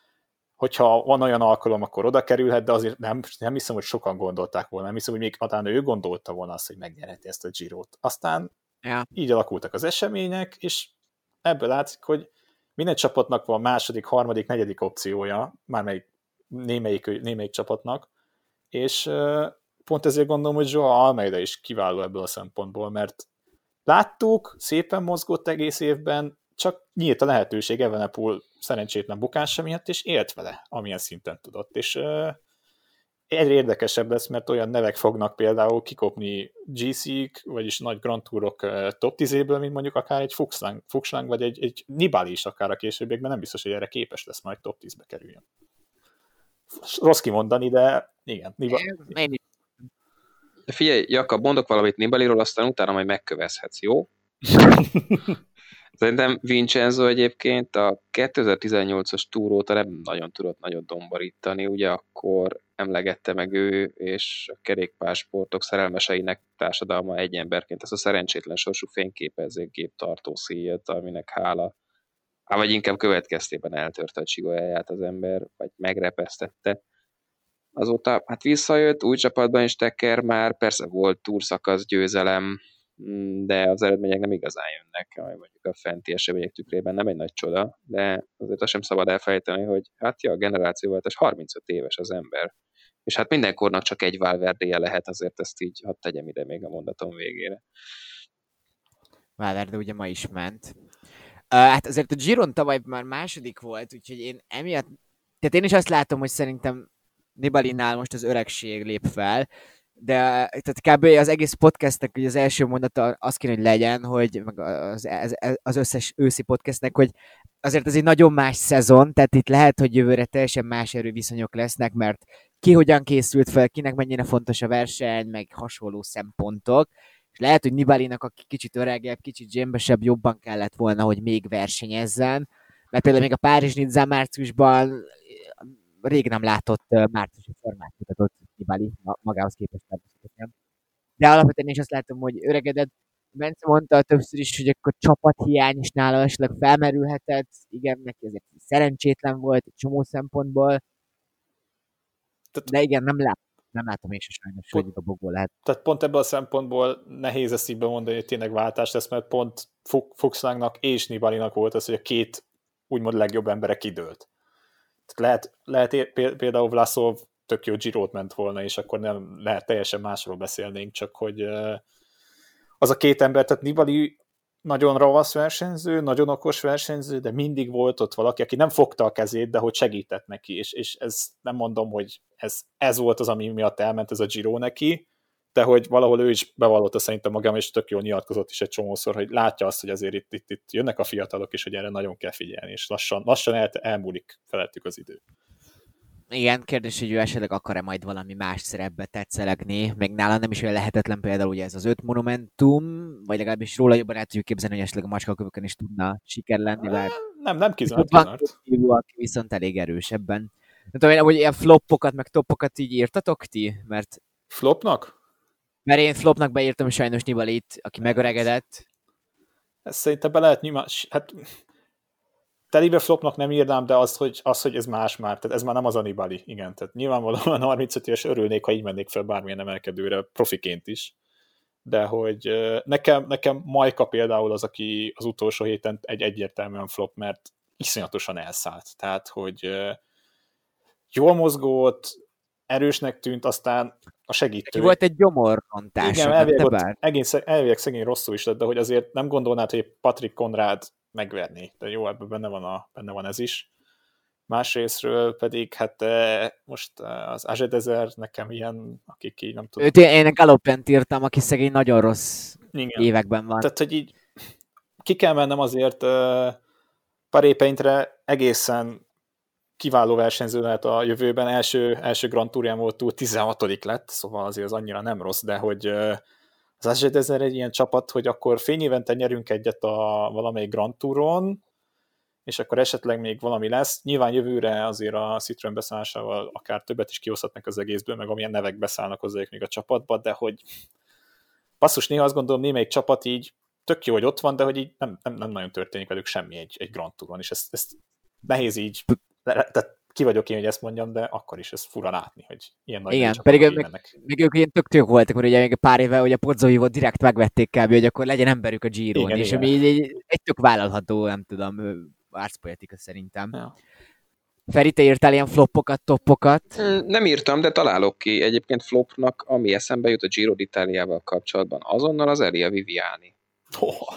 Speaker 7: hogyha van olyan alkalom, akkor oda kerülhet, de azért nem, nem hiszem, hogy sokan gondolták volna, nem hiszem, hogy még talán ő gondolta volna azt, hogy megnyerheti ezt a Girot. Aztán ja. így alakultak az események, és ebből látszik, hogy minden csapatnak van második, harmadik, negyedik opciója, már melyik, némelyik, némelyik csapatnak, és pont ezért gondolom, hogy Joa Almeida is kiváló ebből a szempontból, mert Láttuk, szépen mozgott egész évben, csak nyílt a lehetőség Evenepul szerencsétlen bukása miatt, és élt vele, amilyen szinten tudott. És uh, egyre érdekesebb lesz, mert olyan nevek fognak például kikopni GC-k, vagyis nagy Grand Tourok top 10-éből, mint mondjuk akár egy Fuchslang, Fuchslang vagy egy, egy Nibali is akár a későbbiekben, nem biztos, hogy erre képes lesz majd top 10-be kerüljön. Rossz kimondani, de igen. Nibali.
Speaker 6: Én figyelj, Jakab, mondok valamit Nibaliról, aztán utána majd megkövezhetsz, jó? Szerintem Vincenzo egyébként a 2018-as túr óta nem nagyon tudott nagyot domborítani, ugye akkor emlegette meg ő és a kerékpársportok szerelmeseinek társadalma egy emberként ezt a szerencsétlen sorsú fényképezőgép tartó szíjat, aminek hála, hát vagy inkább következtében eltörte a csigolyáját az ember, vagy megrepesztette azóta hát visszajött, új csapatban is teker már, persze volt túrszakasz győzelem, mm, de az eredmények nem igazán jönnek, mondjuk a fenti események tükrében nem egy nagy csoda, de azért azt sem szabad elfelejteni, hogy hát ja, a generációváltás 35 éves az ember, és hát mindenkornak csak egy Valverdéje lehet, azért ezt így hadd tegyem ide még a mondatom végére.
Speaker 5: Valverde ugye ma is ment. Uh, hát azért a Giron tavaly már második volt, úgyhogy én emiatt, tehát én is azt látom, hogy szerintem Nibalinál most az öregség lép fel, de tehát kb. az egész podcastnek az első mondata az kéne, hogy legyen, hogy meg az, az, az összes őszi podcastnek, hogy azért ez egy nagyon más szezon, tehát itt lehet, hogy jövőre teljesen más erőviszonyok lesznek, mert ki hogyan készült fel, kinek mennyire fontos a verseny, meg hasonló szempontok, és lehet, hogy Nibalinak, aki kicsit öregebb, kicsit zsémbesebb, jobban kellett volna, hogy még versenyezzen, mert például még a Párizs Nizza márciusban rég nem látott márciusi formát mutatott Nibali magához képest természetesen. De alapvetően is azt látom, hogy öregedett. Bence mondta többször is, hogy akkor csapathiány is nála esetleg felmerülhetett. Igen, neki azért szerencsétlen volt egy csomó szempontból. De igen, nem látom nem látom én is sajnos, pont, hogy dobogó lehet.
Speaker 7: Tehát pont ebből a szempontból nehéz ezt így bemondani, hogy tényleg váltás lesz, mert pont Fuchslángnak és Nibalinak volt az, hogy a két úgymond legjobb embere kidőlt. Lehet, lehet például Vlasov tök jó Girot ment volna, és akkor nem lehet teljesen másról beszélnénk, csak hogy az a két ember, tehát Nibali nagyon ravasz versenyző, nagyon okos versenyző, de mindig volt ott valaki, aki nem fogta a kezét, de hogy segített neki, és, és ez nem mondom, hogy ez, ez volt az, ami miatt elment ez a Giro neki, de hogy valahol ő is bevallotta szerintem magam, és tök jól nyilatkozott is egy csomószor, hogy látja azt, hogy azért itt, itt, itt jönnek a fiatalok, és hogy erre nagyon kell figyelni, és lassan, lassan el, elmúlik felettük az idő.
Speaker 5: Igen, kérdés, hogy ő esetleg akar-e majd valami más szerepbe tetszelegni, még nála nem is olyan lehetetlen például ugye ez az öt monumentum, vagy legalábbis róla jobban el tudjuk képzelni, hogy esetleg a macskakövökön is tudna siker lenni, bár
Speaker 7: Nem, nem kizárt,
Speaker 5: aki viszont elég erős ebben. Nem tudom, hogy ilyen floppokat, meg topokat így írtatok ti? Mert,
Speaker 7: Flopnak?
Speaker 5: Mert én flopnak beírtam sajnos Nibalit, aki megöregedett.
Speaker 7: Ezt szerintem be lehet nyilván, hát telibe flopnak nem írnám, de az hogy, az, hogy ez más már, tehát ez már nem az Anibali, igen, tehát nyilvánvalóan 35 éves örülnék, ha így mennék fel bármilyen emelkedőre, profiként is, de hogy nekem, nekem Majka például az, aki az utolsó héten egy egyértelműen flop, mert iszonyatosan elszállt, tehát hogy jól mozgott, erősnek tűnt, aztán a segítő.
Speaker 5: Volt egy gyomorrontása,
Speaker 7: Igen, elvileg, ott, egész, elvileg szegény rosszul is lett, de hogy azért nem gondolnád, hogy Patrick Konrád megverni. De jó, ebben benne van, a, benne van ez is. Másrésztről pedig, hát eh, most eh, az Azedezer nekem ilyen, akik így nem tudom.
Speaker 5: Őt én, Galopent írtam, aki szegény nagyon rossz
Speaker 7: Igen.
Speaker 5: években van.
Speaker 7: Tehát, hogy így ki kell mennem azért uh, parépeintre egészen kiváló versenyző lehet a jövőben. Első, első Grand Tourján volt túl 16 lett, szóval azért az annyira nem rossz, de hogy az Azedezer egy ilyen csapat, hogy akkor fényévente nyerünk egyet a valamelyik Grand Touron, és akkor esetleg még valami lesz. Nyilván jövőre azért a Citroen beszállásával akár többet is kihozhatnak az egészből, meg amilyen nevek beszállnak hozzájuk még a csapatba, de hogy basszus, néha azt gondolom, némelyik csapat így tök jó, hogy ott van, de hogy így nem, nem, nem nagyon történik velük semmi egy, egy Grand Touron, és ezt, ezt nehéz így, tehát ki vagyok én, hogy ezt mondjam, de akkor is ez fura látni, hogy ilyen nagy
Speaker 5: Igen, pedig meg-. Még ők ilyen tök tök voltak, mert ugye még pár éve, hogy a Pozzóivot direkt megvették kb., hogy akkor legyen emberük a Giron,
Speaker 7: Igen,
Speaker 5: és
Speaker 7: igen.
Speaker 5: ami így egy, egy tök vállalható, nem tudom, ö, arcpoetika szerintem.
Speaker 7: Ja.
Speaker 5: Feri, te írtál ilyen floppokat, toppokat?
Speaker 6: Mm, Nem írtam, de találok ki. Egyébként flopnak, ami eszembe jut a Giro d'Italiával kapcsolatban, azonnal az Elia Viviani.
Speaker 7: Oh,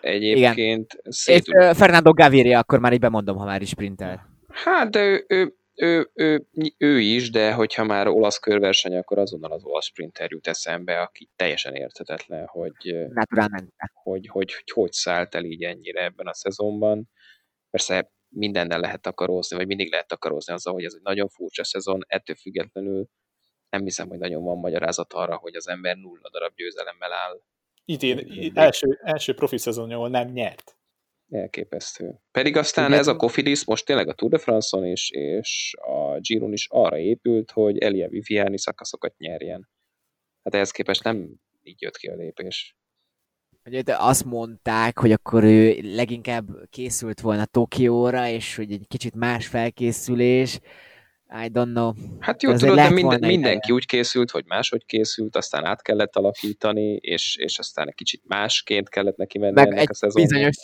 Speaker 6: Egyébként
Speaker 5: És
Speaker 6: szét...
Speaker 5: ö, Fernando Gaviria, akkor már így bemondom, ha már is sprinter.
Speaker 6: Hát, de ő, ő, ő, ő, ő, is, de hogyha már olasz körverseny, akkor azonnal az olasz sprinter jut eszembe, aki teljesen érthetetlen, hogy, hogy, hogy, hogy hogy szállt el így ennyire ebben a szezonban. Persze mindennel lehet takarózni, vagy mindig lehet takarózni azzal, hogy ez egy nagyon furcsa szezon, ettől függetlenül nem hiszem, hogy nagyon van magyarázat arra, hogy az ember nulla darab győzelemmel áll.
Speaker 7: idén első, első profi szezonja, ahol nem nyert.
Speaker 6: Elképesztő. Pedig aztán
Speaker 5: Igen.
Speaker 6: ez a Cofidis most tényleg a Tour de France-on is, és a Giron is arra épült, hogy Elia Viviani szakaszokat nyerjen. Hát ehhez képest nem így jött ki a lépés.
Speaker 5: Ugye de azt mondták, hogy akkor ő leginkább készült volna Tokióra, és hogy egy kicsit más felkészülés. I don't know.
Speaker 6: Hát jó, tudod, de minden, mindenki
Speaker 5: ideje.
Speaker 6: úgy készült, hogy máshogy készült, aztán át kellett alakítani, és, és aztán egy kicsit másként kellett neki menni
Speaker 5: Meg
Speaker 6: ennek
Speaker 5: egy
Speaker 6: a szezonnak.
Speaker 5: bizonyos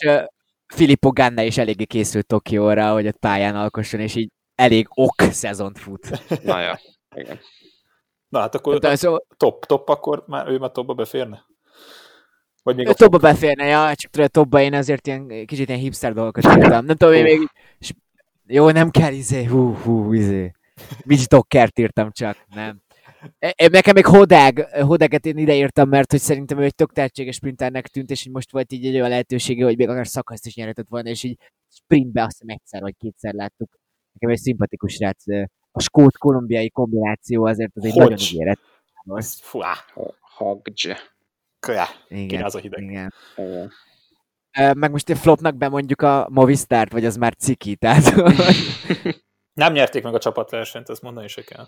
Speaker 5: Filippo Ganna is eléggé készült Tokióra, hogy ott pályán alkosson, és így elég ok szezont fut.
Speaker 6: Na ja, igen.
Speaker 7: Na hát akkor
Speaker 5: De szóval
Speaker 7: top, top, akkor már ő már topba beférne? Vagy még a
Speaker 5: topba beférne, ja, csak tudod, topba én azért ilyen kicsit ilyen hipster dolgokat írtam. Nem tudom, én még... Jó, nem kell izé, hú, hú, izé. Mitch Dockert írtam csak, nem. E- e- Nekem még Hodeg, Hodeget én ideírtam, mert hogy szerintem ő egy tök tehetséges sprinternek tűnt, és így most volt így egy olyan lehetősége, hogy még akár szakaszt is nyerhetett volna, és így sprintbe azt hiszem egyszer vagy kétszer láttuk. Nekem egy szimpatikus srác. A skót-kolumbiai kombináció azért az egy
Speaker 7: Hogy?
Speaker 5: nagyon ígéret.
Speaker 7: Fú,
Speaker 6: Hagj.
Speaker 7: kölyá.
Speaker 5: Igen,
Speaker 7: az a hideg.
Speaker 5: igen.
Speaker 6: Igen.
Speaker 5: Meg most egy flopnak bemondjuk a Movistart, vagy az már ciki, tehát
Speaker 7: Nem nyerték meg a csapatversenyt, ezt mondani se kell.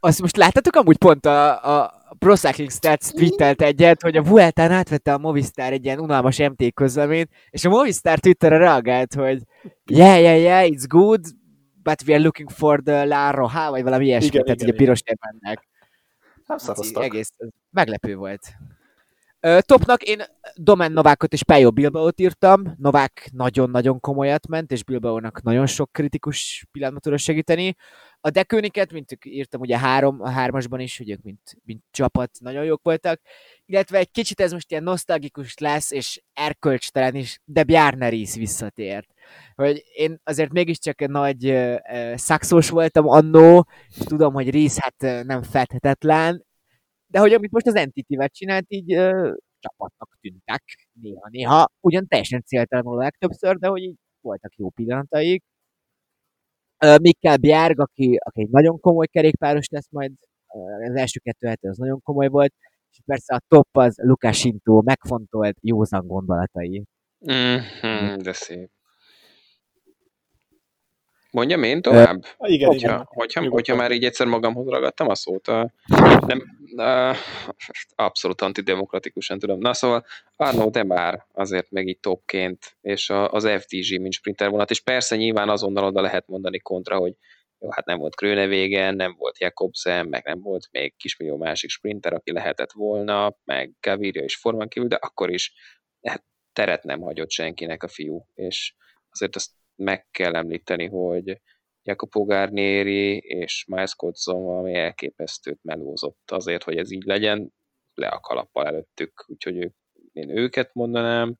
Speaker 5: Azt most láttatok amúgy pont a, a Pro Cycling Stats tweetelt egyet, hogy a Vueltán átvette a Movistar egy ilyen unalmas MT közleményt, és a Movistar Twitterre reagált, hogy yeah, yeah, yeah, it's good, but we are looking for the La Roja, vagy valami ilyesmi,
Speaker 7: Igen,
Speaker 5: tehát
Speaker 7: igen,
Speaker 5: ugye piros mennek.
Speaker 7: Nem szaroztak.
Speaker 5: Egész meglepő volt. Topnak én Domen Novákot és Pejo Bilbaót írtam. Novák nagyon-nagyon komolyat ment, és Bilbaónak nagyon sok kritikus pillanatban tudott segíteni. A Dekőniket, mint írtam ugye három, a hármasban is, hogy ők mint, mint csapat nagyon jók voltak. Illetve egy kicsit ez most ilyen nosztalgikus lesz, és erkölcstelen is, de Bjarne Ries visszatért. Hogy én azért mégiscsak egy nagy uh, szakszós voltam annó, és tudom, hogy Ries hát nem fedhetetlen, de hogy amit most az Entity-vel csinált, így ö, csapatnak tűntek néha-néha. Ugyan teljesen céltalanul a legtöbbször, de hogy így voltak jó pillanataik. Ö, Mikkel Bjerg, aki, aki egy nagyon komoly kerékpáros lesz majd, az első kettő hete az nagyon komoly volt, és persze a top az Lukas Sintó megfontolt józan gondolatai.
Speaker 6: Mm-hmm, de szép. Mondjam én tovább?
Speaker 7: Ah, igen,
Speaker 6: hogyha,
Speaker 7: igen.
Speaker 6: hogyha, hogyha már így egyszer magamhoz ragadtam a szót, a, nem, a, abszolút antidemokratikusan tudom. Na szóval Arnaud de már azért meg így topként, és a, az FDG, mint sprinter vonat, és persze nyilván azonnal oda lehet mondani kontra, hogy jó, hát nem volt Krönevégen, nem volt Jakobsen, meg nem volt még kismillió másik sprinter, aki lehetett volna, meg Gaviria is formán kívül, de akkor is hát, teret nem hagyott senkinek a fiú, és azért azt meg kell említeni, hogy Jacopo Garnieri és Miles Codzon valami elképesztőt melózott azért, hogy ez így legyen, le a kalappal előttük, úgyhogy ők, én őket mondanám,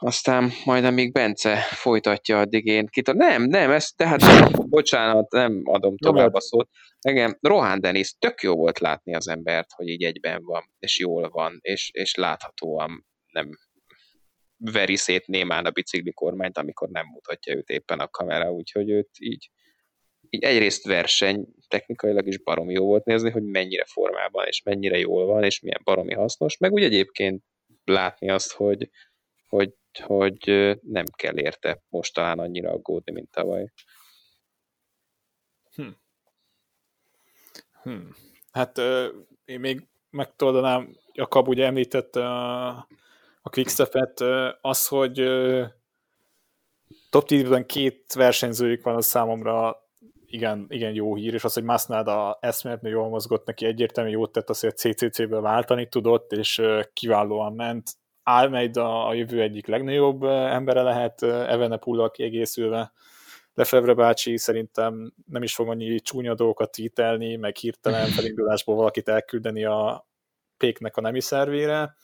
Speaker 6: aztán majd amíg Bence folytatja, addig én kita... Nem, nem, ez tehát, bocsánat, nem adom tovább a szót. Engem Rohan Dennis tök jó volt látni az embert, hogy így egyben van, és jól van, és, és láthatóan nem veri szét némán a bicikli kormányt, amikor nem mutatja őt éppen a kamera, úgyhogy őt így, így egyrészt verseny technikailag is baromi jó volt nézni, hogy mennyire formában, és mennyire jól van, és milyen baromi hasznos, meg úgy egyébként látni azt, hogy, hogy, hogy nem kell érte most talán annyira aggódni, mint tavaly.
Speaker 7: Hmm. Hát ö, én még megtoldanám, Jakab ugye említette a, a Quickstep-et, az, hogy top 10-ben két versenyzőjük van, az számomra igen, igen jó hír, és az, hogy Masnada eszméletlenül jól mozgott neki, egyértelműen jót tett az, hogy a CCC-ből váltani tudott, és kiválóan ment. Almeida a jövő egyik legnagyobb embere lehet, ö, Evenepoel-al kiegészülve. Lefebvre bácsi szerintem nem is fog annyi csúnya dolgokat títelni, meg hirtelen felindulásból valakit elküldeni a péknek a nemi szervére,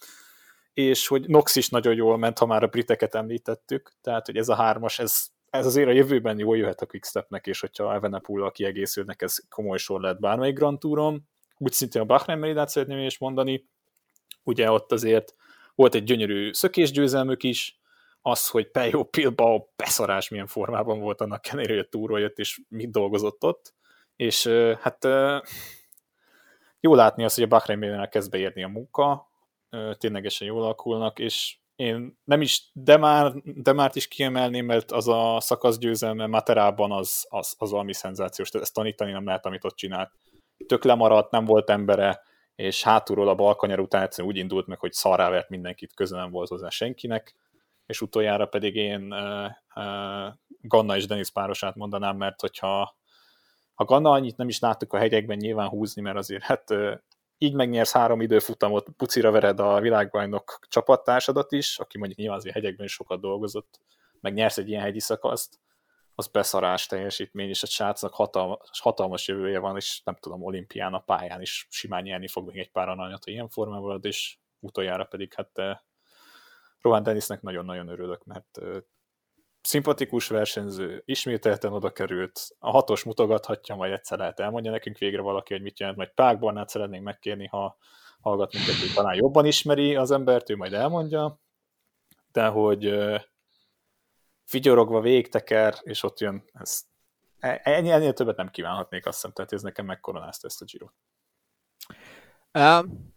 Speaker 7: és hogy Nox is nagyon jól ment, ha már a briteket említettük, tehát hogy ez a hármas, ez, ez azért a jövőben jól jöhet a Quickstepnek, és hogyha Evenepoel-al kiegészülnek, ez komoly sor lehet bármelyik Grand Touron. Úgy szintén a Bahrain Meridát szeretném is mondani, ugye ott azért volt egy gyönyörű szökésgyőzelmük is, az, hogy Pejo Pilbao beszarás milyen formában volt annak ellenére, hogy a túról jött, és mit dolgozott ott, és hát jó látni azt, hogy a Bahrein kezd beérni a munka, ténylegesen jól alakulnak, és én nem is, de már, de már is kiemelném, mert az a szakasz győzelme Materában az, az, az valami szenzációs, tehát ezt tanítani nem lehet, amit ott csinált. Tök lemaradt, nem volt embere, és hátulról a balkanyar után egyszerűen úgy indult meg, hogy szarrá vert mindenkit, közel nem volt hozzá senkinek, és utoljára pedig én uh, uh, Ganna és Denis párosát mondanám, mert hogyha ha Ganna annyit nem is láttuk a hegyekben nyilván húzni, mert azért hát így megnyersz három időfutamot, pucira vered a világbajnok csapattársadat is, aki mondjuk nyilván azért hegyekben is sokat dolgozott, meg nyersz egy ilyen hegyi szakaszt, az beszarás teljesítmény, és a srácnak hatalmas, hatalmas jövője van, és nem tudom, olimpián a pályán is simán nyerni fog még egy pár aranyat, ilyen formában és utoljára pedig hát Rohan Dennisnek nagyon-nagyon örülök, mert uh, szimpatikus versenyző, ismételten oda került, a hatos mutogathatja, majd egyszer lehet elmondja nekünk végre valaki, hogy mit jelent, majd Pák Barnát szeretnénk megkérni, ha hallgat minket, hogy talán jobban ismeri az embert, ő majd elmondja, de hogy vigyorogva végteker, és ott jön, ez, ennyi, ennél többet nem kívánhatnék, azt hiszem, tehát ez nekem megkoronázta ezt a Giro.
Speaker 5: Um,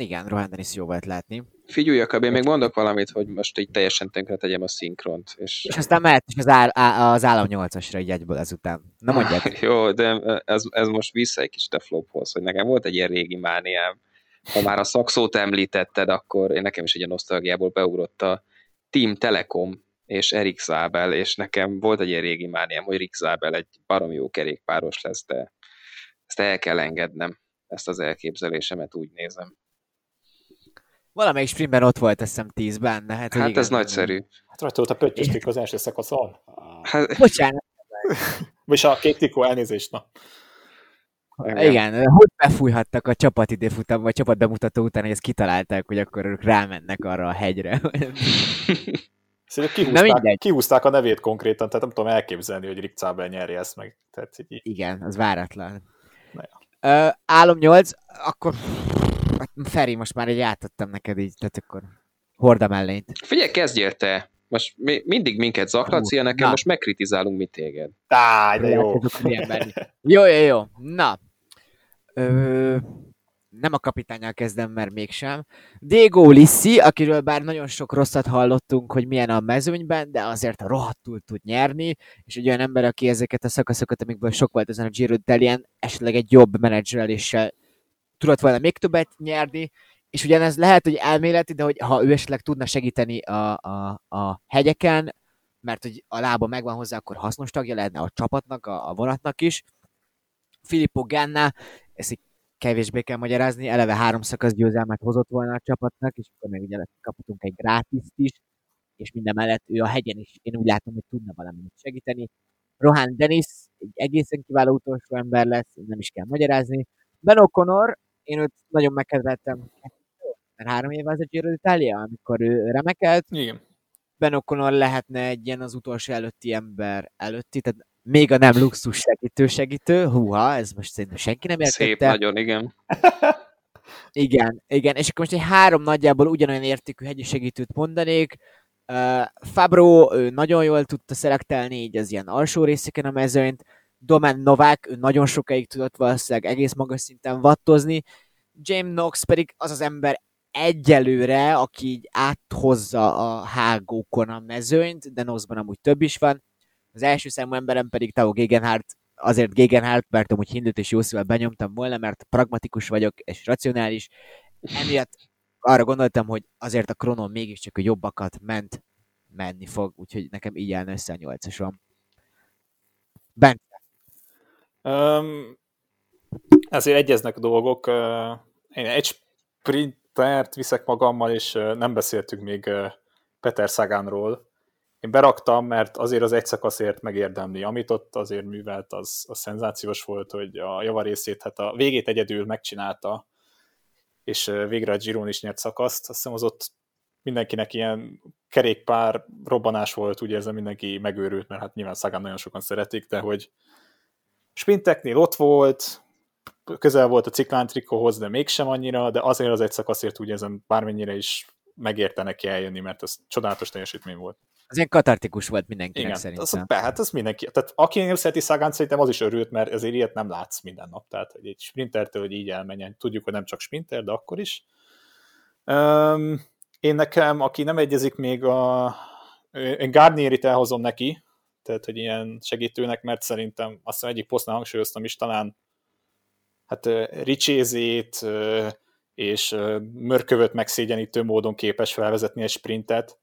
Speaker 5: igen, Rohan Dennis jó volt látni.
Speaker 6: Figyelj, Jakab, én még mondok valamit, hogy most így teljesen tönkre tegyem a szinkront. És,
Speaker 5: És aztán mehet is az, áll, á, az állam 8-asra így egyből ezután. Na mondják.
Speaker 6: Jó, de ez, ez most vissza egy kicsit a flophoz, hogy nekem volt egy ilyen régi mániám. Ha már a szakszót említetted, akkor én nekem is egy nosztalgiából beugrott a Team Telekom és Erik Zabel, és nekem volt egy ilyen régi mániám, hogy Erik Zabel egy barom jó kerékpáros lesz, de ezt el kell engednem, ezt az elképzelésemet úgy nézem.
Speaker 5: Valamelyik sprintben ott volt, azt hiszem 10-ben. De hát,
Speaker 6: Hát
Speaker 5: igen,
Speaker 6: ez nagyszerű.
Speaker 7: Hát rajta volt a pöttyöstik az első szakaszon.
Speaker 6: Hát,
Speaker 5: Bocsánat,
Speaker 7: És a két trikó elnézést, na.
Speaker 5: igen. igen, hogy befújhattak a csapat időfutam, vagy csapat bemutató után, hogy ezt kitalálták, hogy akkor ők rámennek arra a hegyre.
Speaker 7: Szerintem kihúzták, kihúzták a nevét konkrétan, tehát nem tudom elképzelni, hogy Rick Zabel nyerje ezt meg. Tehát így,
Speaker 5: igen, az váratlan.
Speaker 7: Na ja.
Speaker 5: Ö, álom 8, akkor Feri, most már egy átadtam neked így, tehát akkor horda mellényt.
Speaker 6: Figyelj, kezdjél te! Most mi, mindig minket zaklatsz, ilyen nekem
Speaker 5: Na.
Speaker 6: most megkritizálunk mi téged.
Speaker 7: Á, de jó.
Speaker 5: Jó, jó, jó. Na. Ö, nem a kapitányjal kezdem, mert mégsem. Diego Lissi, akiről bár nagyon sok rosszat hallottunk, hogy milyen a mezőnyben, de azért rohadtul tud nyerni, és egy olyan ember, aki ezeket a szakaszokat, amikből sok volt ezen a Giro d'Italien, esetleg egy jobb menedzseléssel tudott volna még többet nyerni, és ugyanez lehet, hogy elméleti, de hogy ha ő esetleg tudna segíteni a, a, a hegyeken, mert hogy a lába megvan hozzá, akkor hasznos tagja lehetne a csapatnak, a, a vonatnak is. Filippo Ganna, ezt így kevésbé kell magyarázni, eleve három szakasz győzelmet hozott volna a csapatnak, és akkor meg ugye kaphatunk egy grátiszt is, és minden mellett ő a hegyen is, én úgy látom, hogy tudna valamit segíteni. Rohan Dennis egy egészen kiváló utolsó ember lesz, nem is kell magyarázni. Ben O'Connor, én őt nagyon megkedveltem, mert három éve az a Giro d'Italia, amikor ő remekelt,
Speaker 7: Igen.
Speaker 5: Ben O'Connor lehetne egy ilyen az utolsó előtti ember előtti, tehát még a nem luxus segítő segítő, húha, ez most szerintem senki nem értette.
Speaker 6: Szép nagyon, igen.
Speaker 5: Igen, igen, és akkor most egy három nagyjából ugyanolyan értékű hegyi segítőt mondanék. Uh, Fabro ő nagyon jól tudta szelektelni így az ilyen alsó részeken a mezőnyt. Domen Novák, ő nagyon sokáig tudott valószínűleg egész magas szinten vattozni. James Knox pedig az az ember egyelőre, aki így áthozza a hágókon a mezőnyt, de Knoxban amúgy több is van. Az első számú emberem pedig Tao Gegenhardt, azért Gegenhardt, mert amúgy hindőt és jó szívvel benyomtam volna, mert pragmatikus vagyok és racionális. Emiatt arra gondoltam, hogy azért a Kronon mégiscsak a jobbakat ment, menni fog, úgyhogy nekem így állna össze a nyolcasom. Bent,
Speaker 7: Um, ezért egyeznek a dolgok. Én egy sprintert viszek magammal, és nem beszéltünk még Peter Sagánról. Én beraktam, mert azért az egy szakaszért megérdemli. Amit ott azért művelt, az, az szenzációs volt, hogy a javarészét, hát a végét egyedül megcsinálta, és végre a Giron is nyert szakaszt. Azt hiszem az ott mindenkinek ilyen kerékpár robbanás volt, úgy érzem mindenki megőrült, mert hát nyilván Szagán nagyon sokan szeretik, de hogy sprinteknél ott volt, közel volt a ciklántrikóhoz, de mégsem annyira, de azért az egy szakaszért úgy érzem, bármennyire is megérte neki eljönni, mert ez csodálatos teljesítmény volt.
Speaker 5: az ilyen katartikus volt mindenkinek
Speaker 7: Igen,
Speaker 5: szerintem.
Speaker 7: az, be, hát az mindenki, tehát aki nem szereti Szagán, szerintem az is örült, mert ezért ilyet nem látsz minden nap, tehát hogy egy sprintertől, hogy így elmenjen. Tudjuk, hogy nem csak sprinter, de akkor is. Um, én nekem, aki nem egyezik még a... Én Gardnierit elhozom neki, tehát, hogy ilyen segítőnek, mert szerintem azt hiszem egyik posztnál hangsúlyoztam is, talán hát ricsézét és mörkövöt megszégyenítő módon képes felvezetni egy sprintet,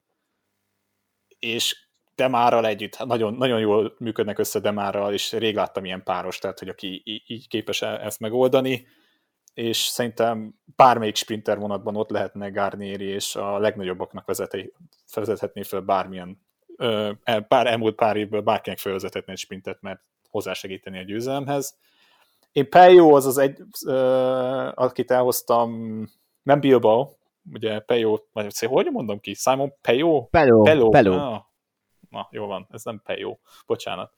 Speaker 7: és Demárral együtt, hát nagyon, nagyon jól működnek össze Demárral, és rég láttam ilyen páros, tehát hogy aki így képes e- ezt megoldani, és szerintem bármelyik sprinter vonatban ott lehetne Garnieri, és a legnagyobbaknak vezeti, vezethetné fel bármilyen, pár, elmúlt pár évből bárkinek felvezethetné egy sprintet, mert hozzásegíteni a győzelemhez. Én Pejo az az egy, akit elhoztam, nem Bilbao, ugye Pejo, vagy hogy mondom ki? Simon Pejo?
Speaker 5: Peló,
Speaker 7: Peló.
Speaker 5: Peló.
Speaker 7: Ah, na, jó van, ez nem Pejo, bocsánat.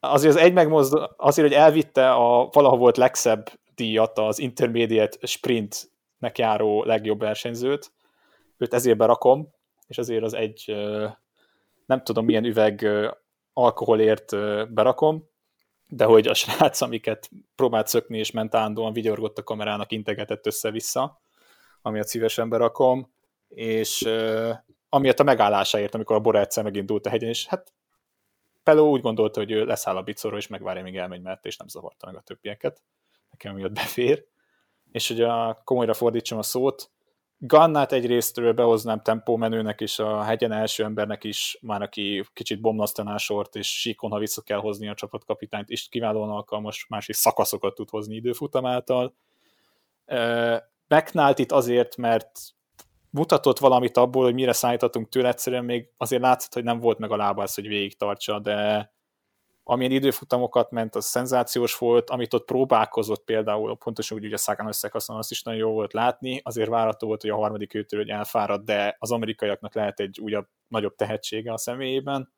Speaker 7: Azért az egy megmozdul, azért, hogy elvitte a valaha volt legszebb díjat, az Intermediate Sprintnek járó legjobb versenyzőt, őt ezért berakom, és azért az egy nem tudom milyen üveg alkoholért berakom, de hogy a srác, amiket próbált szökni, és ment állandóan vigyorgott a kamerának, integetett össze-vissza, amiatt szívesen berakom, és amiatt a megállásáért, amikor a Bora egyszer megindult a hegyen, és hát Peló úgy gondolta, hogy ő leszáll a bicóról, és megvárja, míg elmegy mellett, és nem zavarta meg a többieket. Nekem miatt befér. És hogy a komolyra fordítsam a szót, Gannát egyrésztről behoznám tempómenőnek és a hegyen első embernek is, már aki kicsit bomlasztaná sort, és síkon, ha vissza kell hozni a csapatkapitányt, és kiválóan alkalmas, másik szakaszokat tud hozni időfutam által. Megnált itt azért, mert mutatott valamit abból, hogy mire szállíthatunk tőle, egyszerűen még azért látszott, hogy nem volt meg a lába az, hogy végig tartsa, de amilyen időfutamokat ment, az szenzációs volt, amit ott próbálkozott például, pontosan úgy, a Sagan összekaszon, azt is nagyon jó volt látni, azért várható volt, hogy a harmadik őtől hogy elfárad, de az amerikaiaknak lehet egy újabb, nagyobb tehetsége a személyében,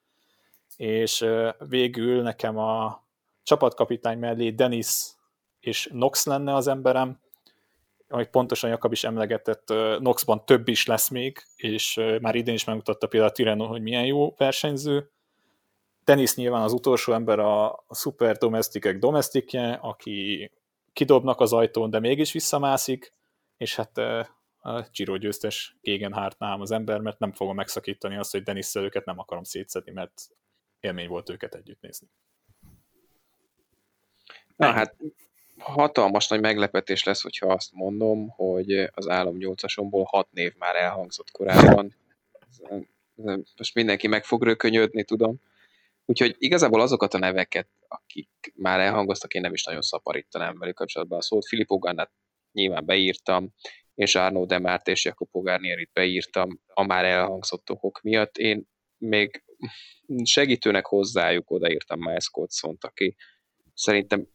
Speaker 7: és végül nekem a csapatkapitány mellé Dennis és Nox lenne az emberem, amit pontosan Jakab is emlegetett, Noxban több is lesz még, és már idén is megmutatta például a Tireno, hogy milyen jó versenyző. Dennis nyilván az utolsó ember a, a szuper domestikek domestikje, aki kidobnak az ajtón, de mégis visszamászik, és hát a Giro győztes Gegenhardt nálam az ember, mert nem fogom megszakítani azt, hogy Denis őket nem akarom szétszedni, mert élmény volt őket együtt nézni.
Speaker 6: Na hát hatalmas nagy meglepetés lesz, hogyha azt mondom, hogy az állam nyolcasomból hat név már elhangzott korábban. Most mindenki meg fog rökönyödni, tudom. Úgyhogy igazából azokat a neveket, akik már elhangoztak, én nem is nagyon szaporítanám velük kapcsolatban a szót. Filippo Gannát nyilván beírtam, és Arno Demárt és Jacopo Garnierit beírtam a már elhangzott okok miatt. Én még segítőnek hozzájuk odaírtam Miles Cotsont, aki szerintem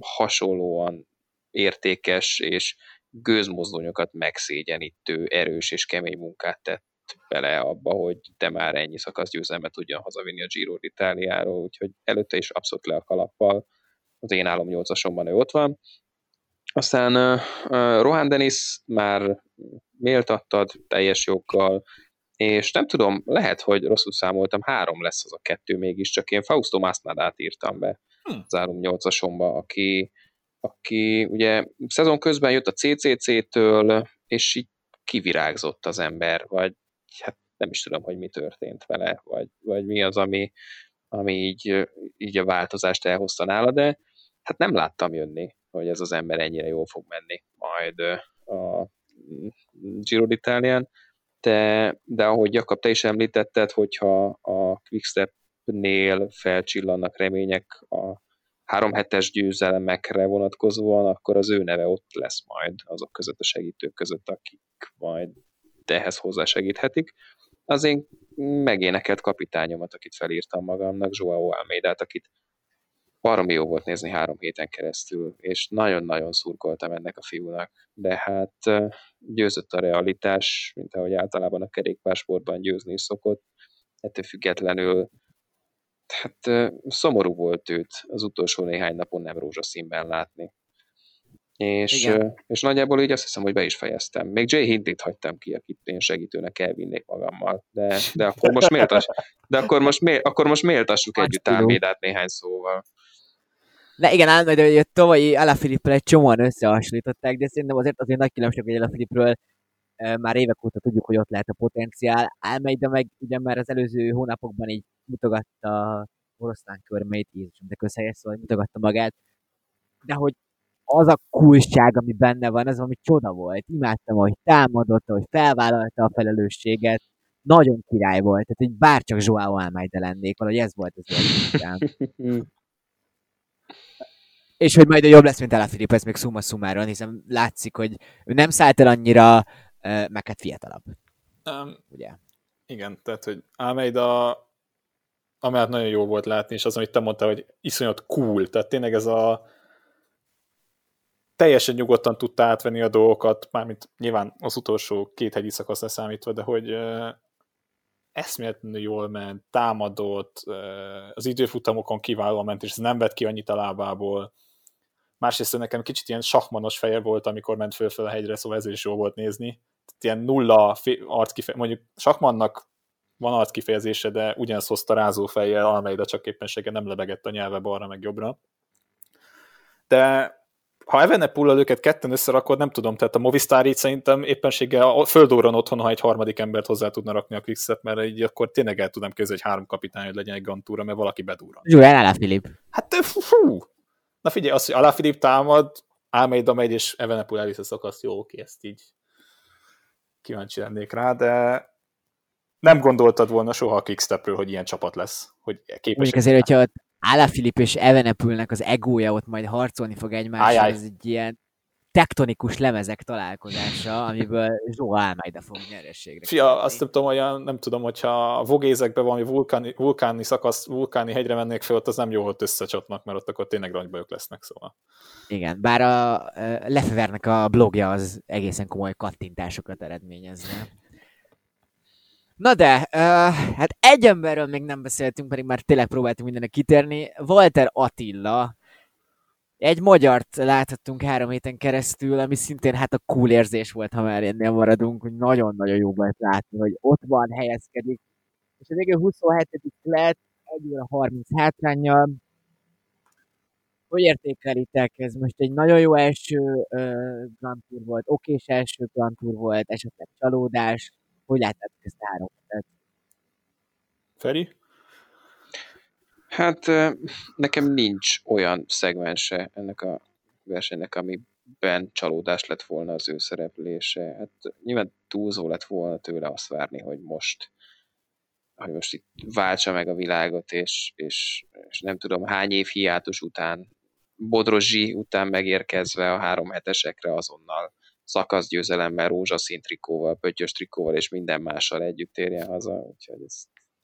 Speaker 6: hasonlóan értékes és gőzmozdonyokat megszégyenítő, erős és kemény munkát tett bele abba, hogy te már ennyi szakasz győzelmet tudjon hazavinni a Giro d'Italiáról, úgyhogy előtte is abszolút le a kalappal. Az én állom nyolcasomban ő ott van. Aztán uh, uh, Rohan Dennis már méltattad teljes joggal, és nem tudom, lehet, hogy rosszul számoltam, három lesz az a kettő mégis, csak én Fausto Masnadát írtam be hm. az állom nyolcasomba, aki, aki ugye szezon közben jött a CCC-től, és így kivirágzott az ember, vagy hát nem is tudom, hogy mi történt vele, vagy, vagy mi az, ami, ami így, így a változást elhozta nála, de hát nem láttam jönni, hogy ez az ember ennyire jól fog menni majd a Giro d'Italián, de, de ahogy Jakab, te is említetted, hogyha a Quickstep-nél felcsillannak remények a három hetes győzelemekre vonatkozóan, akkor az ő neve ott lesz majd azok között a segítők között, akik majd ehhez hozzásegíthetik. Az én megénekelt kapitányomat, akit felírtam magamnak, Joao Almeidát, akit baromi jó volt nézni három héten keresztül, és nagyon-nagyon szurkoltam ennek a fiúnak, de hát győzött a realitás, mint ahogy általában a kerékpársportban győzni is szokott, ettől függetlenül hát szomorú volt őt az utolsó néhány napon nem rózsaszínben látni. És, és nagyjából így azt hiszem, hogy be is fejeztem. Még Jay Hindit hagytam ki, akit én segítőnek elvinnék magammal. De, de akkor most méltas, de akkor most, mél, akkor most méltassuk együtt Álmédát néhány szóval.
Speaker 5: De igen, ám, de a tavalyi Alaphilippel egy csomóan összehasonlították, de szerintem azért azért nagy különbség, hogy Alaphilippről e, már évek óta tudjuk, hogy ott lehet a potenciál. Álmeida meg ugye már az előző hónapokban így mutogatta oroszlán körmeit, Jézusom, de közhelyes szóval mutogatta magát. De hogy az a kulcsság, ami benne van, az ami csoda volt. Imádtam, hogy támadott, hogy felvállalta a felelősséget. Nagyon király volt. Tehát, hogy bárcsak Joao Almeida lennék, valahogy ez volt az érzésem. és hogy majd jobb lesz, mint Alaphilipp, ez még szumma szumáron, hiszen látszik, hogy ő nem szállt el annyira, meg hát fiatalabb.
Speaker 7: Um, Ugye? Igen, tehát, hogy Almeida amelyet nagyon jó volt látni, és az, amit te mondtál, hogy iszonyat cool, tehát tényleg ez a teljesen nyugodtan tudta átvenni a dolgokat, mármint nyilván az utolsó két hegyi szakasz leszámítva, de hogy eszméletlenül jól ment, támadott, az időfutamokon kiválóan ment, és ez nem vett ki annyit a lábából. Másrészt nekem kicsit ilyen sakmanos feje volt, amikor ment fölfel a hegyre, szóval ez is jó volt nézni. Tehát ilyen nulla arckifejezés, mondjuk sakmannak van arckifejezése, de ugyanazt hozta rázó fejjel, Almeida csak éppenséggel nem lebegett a nyelve balra meg jobbra. De ha Evenepullal őket ketten összerakod, nem tudom, tehát a Movistar így szerintem éppenséggel a földóron otthon, ha egy harmadik embert hozzá tudna rakni a Quickstep, mert így akkor tényleg el tudom képzelni, hogy három kapitány, hogy legyen egy gantúra, mert valaki bedúran.
Speaker 5: Julian Alaphilipp.
Speaker 7: Hát fú, Na figyelj, az, hogy Alaphilipp támad, Almeida megy, és Evenepul elvisz a szakaszt, jó, oké, ezt így kíváncsi lennék rá, de nem gondoltad volna soha a Quickstepről, hogy ilyen csapat lesz, hogy képes.
Speaker 5: Mondjuk azért, hogyha Alaphilipp és Evenepülnek az egója ott majd harcolni fog egymással, ez egy ilyen tektonikus lemezek találkozása, amiből Zsó Almeida fog nyerességre.
Speaker 7: Fia, azt nem tudom, olyan, nem tudom, hogyha a vogézekbe valami vulkáni, vulkáni szakasz, vulkáni hegyre mennék fel, ott az nem jó, hogy összecsapnak, mert ott akkor tényleg rangbajok lesznek, szóval.
Speaker 5: Igen, bár a Lefevernek a blogja az egészen komoly kattintásokat eredményezne. Na de, uh, hát egy emberről még nem beszéltünk, pedig már tényleg próbáltunk mindenre kitérni. Walter Attila, egy magyart láthattunk három héten keresztül, ami szintén hát a cool érzés volt, ha már ennél maradunk, hogy nagyon-nagyon jó volt látni, hogy ott van, helyezkedik. És a végül 27 lett, 1 óra 30 hátrányjal. Hogy értékelitek? Ez most egy nagyon jó első uh, Grand Tour volt, okés első Grand Tour volt, esetleg csalódás. Hogy láttátok ezt a három hetet?
Speaker 7: Feri?
Speaker 6: Hát nekem nincs olyan szegmense ennek a versenynek, amiben csalódás lett volna az ő szereplése. Hát nyilván túlzó lett volna tőle azt várni, hogy most hogy most itt váltsa meg a világot, és, és, és nem tudom hány év hiátus után, Bodrozsi után megérkezve a három hetesekre azonnal szakaszgyőzelemmel, rózsaszín trikóval, pöttyös trikóval és minden mással együtt térjen haza, úgyhogy ez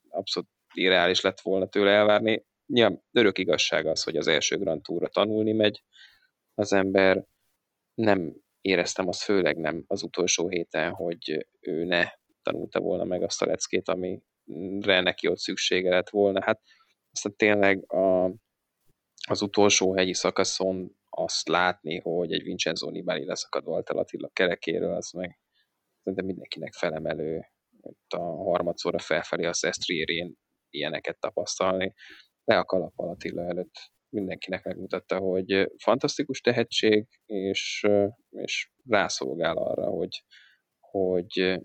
Speaker 6: abszolút irreális lett volna tőle elvárni. Nyilván örök igazság az, hogy az első Grand Tourra tanulni megy az ember. Nem éreztem azt főleg nem az utolsó héten, hogy ő ne tanulta volna meg azt a leckét, amire neki ott szüksége lett volna. Hát aztán tényleg a, az utolsó hegyi szakaszon azt látni, hogy egy Vincenzo Nibali leszakad Walter Attila kerekéről, az meg szerintem mindenkinek felemelő, a harmadszorra felfelé a Szestriérén ilyeneket tapasztalni. Le a kalappal Attila előtt mindenkinek megmutatta, hogy fantasztikus tehetség, és, és rászolgál arra, hogy, hogy,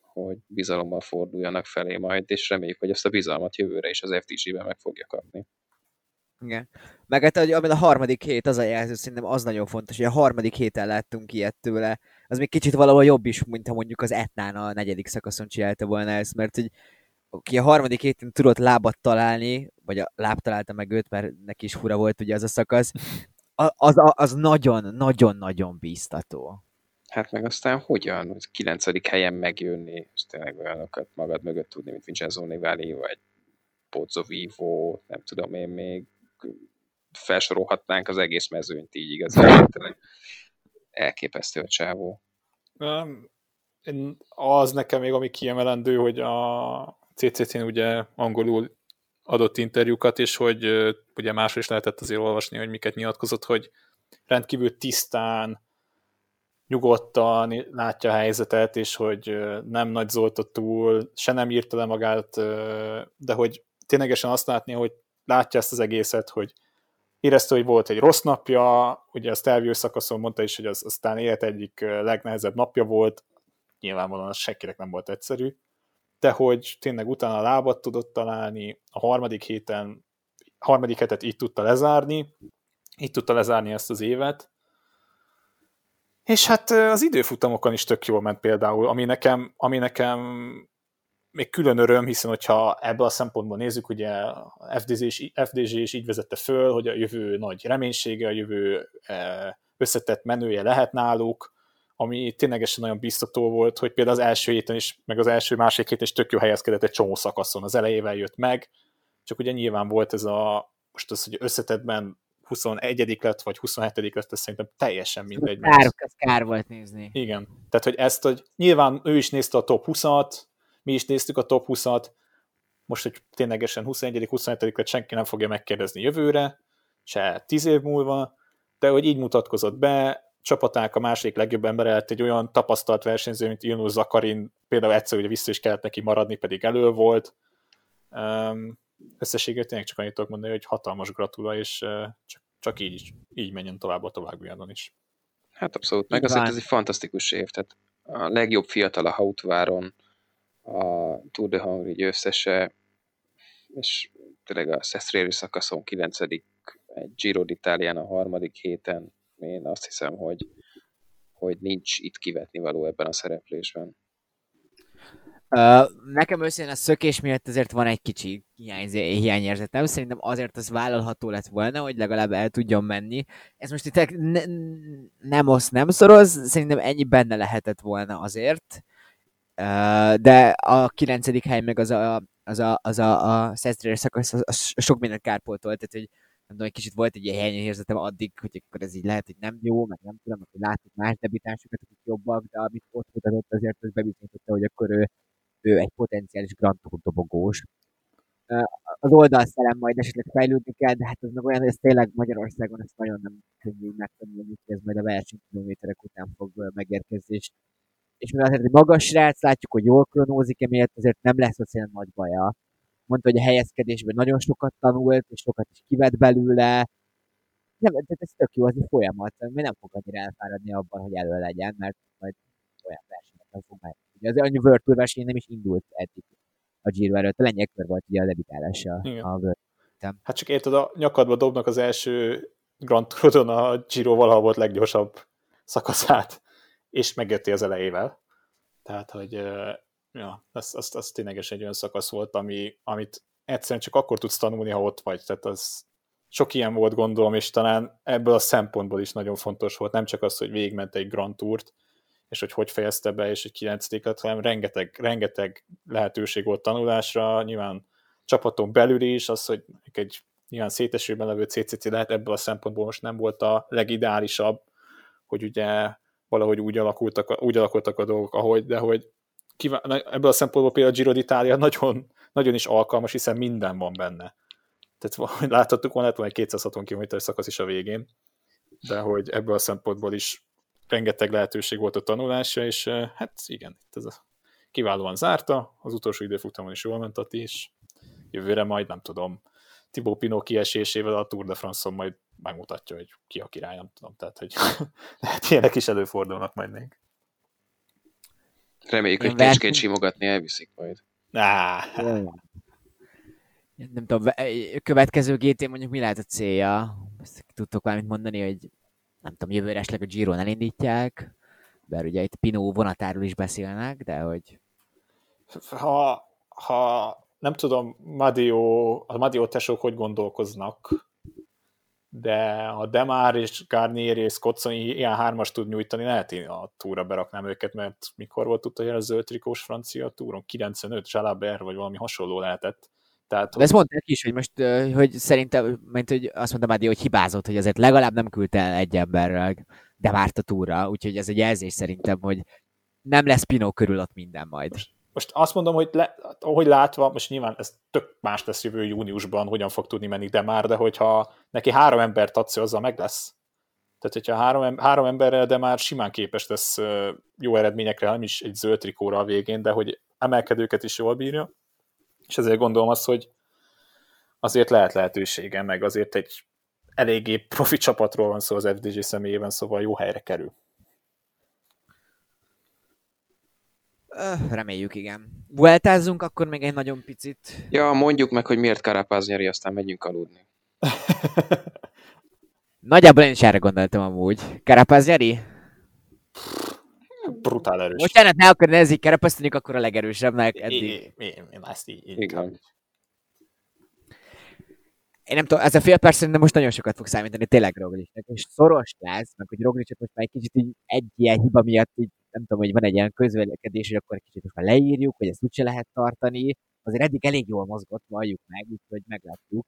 Speaker 6: hogy bizalommal forduljanak felé majd, és reméljük, hogy ezt a bizalmat jövőre is az FTG-ben meg fogja kapni.
Speaker 5: Igen. Meg hát, hogy a harmadik hét az a jelző, szerintem az nagyon fontos, hogy a harmadik héten láttunk ilyet tőle. Az még kicsit valahol jobb is, mint ha mondjuk az Etnán a negyedik szakaszon csinálta volna ezt, mert hogy aki a harmadik héten tudott lábat találni, vagy a láb találta meg őt, mert neki is fura volt ugye az a szakasz, az, az nagyon-nagyon-nagyon bíztató.
Speaker 6: Hát meg aztán hogyan, hogy kilencedik helyen megjönni, és tényleg olyanokat magad mögött tudni, mint Vincenzo Nivali, vagy Pozzo Vivo, nem tudom én még, felsorolhatnánk az egész mezőnyt így igazán. Elképesztő a csávó.
Speaker 7: Az nekem még ami kiemelendő, hogy a CCC-n ugye angolul adott interjúkat, és hogy ugye másról is lehetett azért olvasni, hogy miket nyilatkozott, hogy rendkívül tisztán, nyugodtan látja a helyzetet, és hogy nem nagy zolta túl, se nem írta le magát, de hogy ténylegesen azt látni, hogy látja ezt az egészet, hogy érezte, hogy volt egy rossz napja, ugye a Stelvio szakaszon mondta is, hogy az aztán élet egyik legnehezebb napja volt, nyilvánvalóan az senkinek nem volt egyszerű, de hogy tényleg utána a lábat tudott találni, a harmadik héten, harmadik hetet így tudta lezárni, így tudta lezárni ezt az évet, és hát az időfutamokon is tök jól ment például, ami nekem, ami nekem még külön öröm, hiszen hogyha ebből a szempontból nézzük, ugye a FDZ is, FDZ is így vezette föl, hogy a jövő nagy reménysége, a jövő összetett menője lehet náluk, ami ténylegesen nagyon biztató volt, hogy például az első héten is, meg az első másik héten is tök jó helyezkedett egy csomó szakaszon. Az elejével jött meg, csak ugye nyilván volt ez a, most az, hogy összetettben 21 lett, vagy 27 lett, ez szerintem teljesen mindegy.
Speaker 5: Kár, ez kár volt nézni.
Speaker 7: Igen. Tehát, hogy ezt, hogy nyilván ő is nézte a top 20-at, mi is néztük a top 20-at, most, hogy ténylegesen 21 27 lett, senki nem fogja megkérdezni jövőre, se 10 év múlva, de hogy így mutatkozott be, csapaták a másik legjobb ember lett egy olyan tapasztalt versenyző, mint Ilnur Zakarin, például egyszer ugye vissza is kellett neki maradni, pedig elő volt. Összességében tényleg csak annyit tudok mondani, hogy hatalmas gratula, és csak, csak így, így menjen tovább a továbbiakban is.
Speaker 6: Hát abszolút, meg azért ez egy fantasztikus év, tehát a legjobb fiatal a Hautváron, a Tour de Hongrie győztese, és tényleg a Sestrieri szakaszon 9 egy Giro d'Italián a harmadik héten, én azt hiszem, hogy, hogy nincs itt kivetni való ebben a szereplésben.
Speaker 5: Uh, nekem őszintén a szökés miatt azért van egy kicsi hiányérzetem. Szerintem azért az vállalható lett volna, hogy legalább el tudjon menni. Ez most itt ne, nem osz, nem szoroz, szerintem ennyi benne lehetett volna azért. De a kilencedik hely meg az a, az a, az a, a Szesztrér szakasz, az, az sok mindent kárpótolt, tehát hogy nem tudom, egy kicsit volt egy ilyen érzetem addig, hogy akkor ez így lehet, hogy nem jó, meg nem tudom, hogy láttuk más debitánsokat, akik jobbak, de amit ott mutatott azért, az bebizonyította, hogy akkor ő, ő egy potenciális Grand Tour dobogós. az oldalszelen majd esetleg fejlődni kell, de hát ez meg olyan, hogy ez tényleg Magyarországon ezt nagyon nem könnyű megtanulni, hogy ez majd a versenykilométerek után fog megérkezni. És, és mivel azért egy magas srác, látjuk, hogy jól kronózik, emiatt azért nem lesz az olyan nagy baja. Mondta, hogy a helyezkedésben nagyon sokat tanult, és sokat is kivett belőle. Nem, de ez tök jó, az egy folyamat, mert nem fog annyira elfáradni abban, hogy elő legyen, mert majd olyan versenyekkel fog meg. Ugye az annyi World Tour verseny nem is indult eddig a Giro előtt. A lengyel volt ugye a debütálása
Speaker 7: Igen.
Speaker 5: a World
Speaker 7: Hát csak érted, a nyakadba dobnak az első Grand Tourodon a Giro valaha volt leggyorsabb szakaszát, és megjöttél az elejével. Tehát, hogy ja, az, az, az tényleges egy olyan szakasz volt, ami, amit egyszerűen csak akkor tudsz tanulni, ha ott vagy. Tehát az sok ilyen volt, gondolom, és talán ebből a szempontból is nagyon fontos volt. Nem csak az, hogy végigment egy Grand Tourt, és hogy hogy fejezte be, és hogy kilencték lett, hanem rengeteg, rengeteg lehetőség volt tanulásra, nyilván csapaton belül is, az, hogy egy nyilván szétesőben levő CCC lehet, ebből a szempontból most nem volt a legideálisabb, hogy ugye valahogy úgy alakultak, úgy alakultak a dolgok, ahogy, de hogy kivá- ebből a szempontból például a Giro d'Italia nagyon, nagyon is alkalmas, hiszen minden van benne. Tehát láthattuk volna, lett egy 260 km szakasz is a végén, de hogy ebből a szempontból is rengeteg lehetőség volt a tanulásra, és hát igen, itt ez a kiválóan zárta, az utolsó időfutamon is jól ment a és jövőre majd nem tudom, Thibaut Pinot kiesésével a Tour de France-on majd megmutatja, hogy ki a király, nem tudom, tehát hogy lehet ilyenek is előfordulnak majd még.
Speaker 6: Reméljük, hogy kecskét simogatni elviszik majd.
Speaker 7: Á,
Speaker 5: Nem tudom, ve- következő GT mondjuk mi lehet a célja? Ezt Tudtok valamit mondani, hogy nem tudom, jövőre esetleg a Giro elindítják, bár ugye itt Pinó vonatáról is beszélnek, de hogy
Speaker 7: ha, ha nem tudom, Madio, a Madio tesók hogy gondolkoznak, de a Demár és Garnier és Scozzoni ilyen hármas tud nyújtani, lehet én a túra beraknám őket, mert mikor volt utoljára a zöld trikós francia túron? 95, Jalabert, vagy valami hasonló lehetett. Tehát,
Speaker 5: De ezt mondták is, hogy most, hogy szerintem, mint hogy azt mondtam Adi, hogy hibázott, hogy azért legalább nem küldte el egy emberrel, de várt a túra, úgyhogy ez egy jelzés szerintem, hogy nem lesz Pinó körül ott minden majd.
Speaker 7: most azt mondom, hogy le, ahogy látva, most nyilván ez tök más lesz jövő júniusban, hogyan fog tudni menni, de már, de hogyha neki három embert adsz, azzal meg lesz. Tehát, hogyha három, három emberrel, de már simán képes lesz jó eredményekre, nem is egy zöld trikóra a végén, de hogy emelkedőket is jól bírja. És ezért gondolom azt, hogy azért lehet lehetősége, meg azért egy eléggé profi csapatról van szó az FDG személyében, szóval jó helyre kerül.
Speaker 5: Ö, Reméljük, igen. Vueltázzunk akkor még egy nagyon picit.
Speaker 6: Ja, mondjuk meg, hogy miért Karapáz nyeri, aztán megyünk aludni.
Speaker 5: Nagyjából én is erre gondoltam amúgy. Carapaz nyeri?
Speaker 7: Brutál erős.
Speaker 5: Bocsánat, ne akar ez így kerepeszteni, akkor a legerősebbnek eddig.
Speaker 7: Én, én, én ezt így, így
Speaker 6: Igen.
Speaker 5: Én nem tudom, ez a fél perc szerintem most nagyon sokat fog számítani tényleg Roglicnek, és szoros lesz, meg hogy Roglicot most már egy kicsit így egy ilyen hiba miatt így, nem tudom, hogy van egy ilyen közvélekedés, hogy akkor egy kicsit most leírjuk, hogy ezt úgyse lehet tartani. Azért eddig elég jól mozgott, valljuk meg, úgyhogy meglátjuk.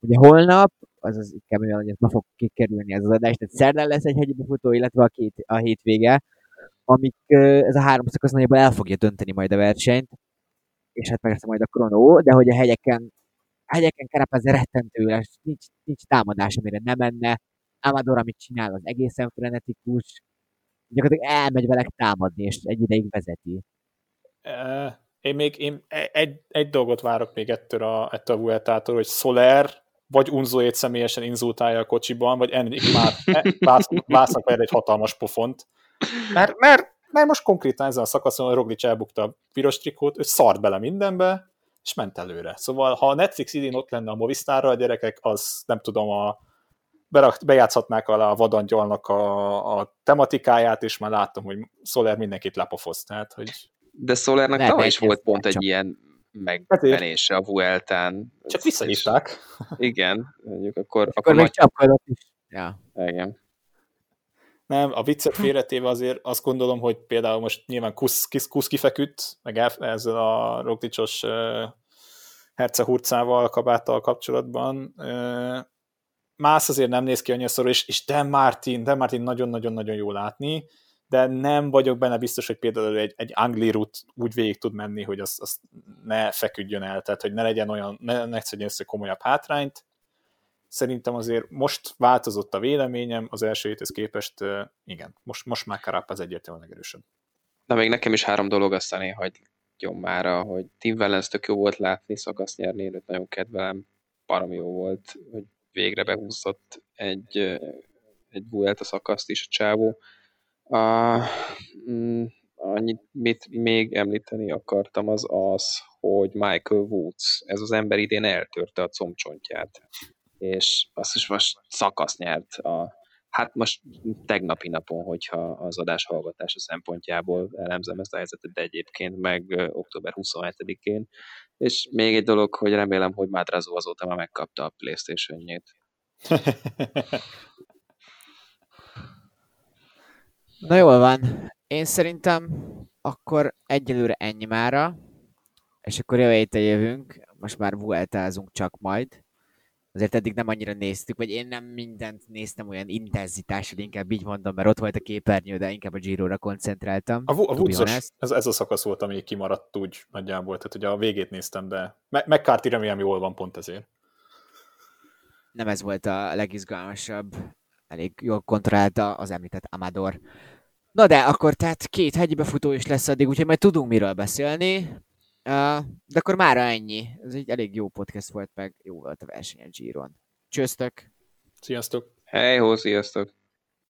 Speaker 5: Ugye holnap, azaz inkább mivel, hogy be fog kikerülni ez az adás, tehát szerdán lesz egy hegyi befutó, illetve a, két, a hétvége, amik ez a három szakasz nagyjából el fogja dönteni majd a versenyt, és hát persze majd a kronó, de hogy a hegyeken a hegyeken Carapaz rettentő lesz, nincs, nincs támadás, amire nem menne. Amador, amit csinál, az egészen frenetikus. Gyakorlatilag elmegy vele támadni, és egy ideig vezeti.
Speaker 7: Én még én e- egy, egy dolgot várok még ettől a, ettől a Vueltától, hogy Soler vagy Unzoét személyesen inzultálja a kocsiban, vagy ennék már vász, vásznak vele egy hatalmas pofont. Mert, mert, mert most konkrétan ezen a szakaszon a Roglic elbukta a piros trikót, ő szart bele mindenbe, és ment előre. Szóval, ha a Netflix idén ott lenne a Movistarra, a gyerekek, az nem tudom, a, berakt, bejátszhatnák alá a vadangyalnak a, a tematikáját, és már láttam, hogy Soler mindenkit lepofoz. Tehát, hogy
Speaker 6: De Solernak
Speaker 5: Nem,
Speaker 6: tavaly is volt pont egy
Speaker 5: csak-
Speaker 6: ilyen megvenése a Vueltán.
Speaker 7: csak visszahívták.
Speaker 6: Igen, mondjuk akkor,
Speaker 5: Akkor
Speaker 6: akkor
Speaker 5: még
Speaker 6: majd,
Speaker 5: is. Ja.
Speaker 6: igen.
Speaker 7: Nem, a viccet félretéve azért azt gondolom, hogy például most nyilván Kusz, Kusz, Kusz kifeküdt, meg el, ezzel a Roglicsos uh, hercehurcával, kabáttal kapcsolatban. Uh, Mász azért nem néz ki annyira szorul, és, és Dan Martin, Dan Martin nagyon-nagyon-nagyon jó látni, de nem vagyok benne biztos, hogy például egy, egy Angli rút úgy végig tud menni, hogy azt, azt ne feküdjön el, tehát hogy ne legyen olyan, ne, ne össze komolyabb hátrányt. Szerintem azért most változott a véleményem, az első héthez képest igen, most, most már Karap az egyértelműen legerősebb.
Speaker 6: Na még nekem is három dolog, aztán én hagyjon már, hogy Tim Wellens tök jó volt látni, szakasz nyerni, én őt nagyon kedvelem, barom jó volt, hogy végre behúzott egy, egy Vuelta szakaszt is a csávó. Uh, mm, annyit mit még említeni akartam az az, hogy Michael Woods, ez az ember idén eltörte a combcsontját, és azt is most szakasz nyert a Hát most tegnapi napon, hogyha az adás hallgatása szempontjából elemzem ezt a helyzetet, de egyébként meg október 27-én. És még egy dolog, hogy remélem, hogy Mátrazó azóta már megkapta a Playstation-jét.
Speaker 5: Na jól van. Én szerintem akkor egyelőre ennyi mára, és akkor jövő héten jövünk, most már vueltázunk csak majd. Azért eddig nem annyira néztük, vagy én nem mindent néztem olyan intenzitással, inkább így mondom, mert ott volt a képernyő, de inkább a Giro-ra koncentráltam.
Speaker 7: A, a Woodsos, ez, ez a szakasz volt, ami kimaradt úgy nagyjából, tehát ugye a végét néztem, de McCarthy remélem jól van pont ezért.
Speaker 5: Nem ez volt a legizgalmasabb, elég jól kontrollálta az említett Amador. Na de, akkor tehát két hegyi befutó is lesz addig, úgyhogy majd tudunk miről beszélni. Uh, de akkor már ennyi. Ez egy elég jó podcast volt, meg jó volt a verseny a Giron. Csőztök!
Speaker 7: Sziasztok!
Speaker 6: Hej, hó, sziasztok!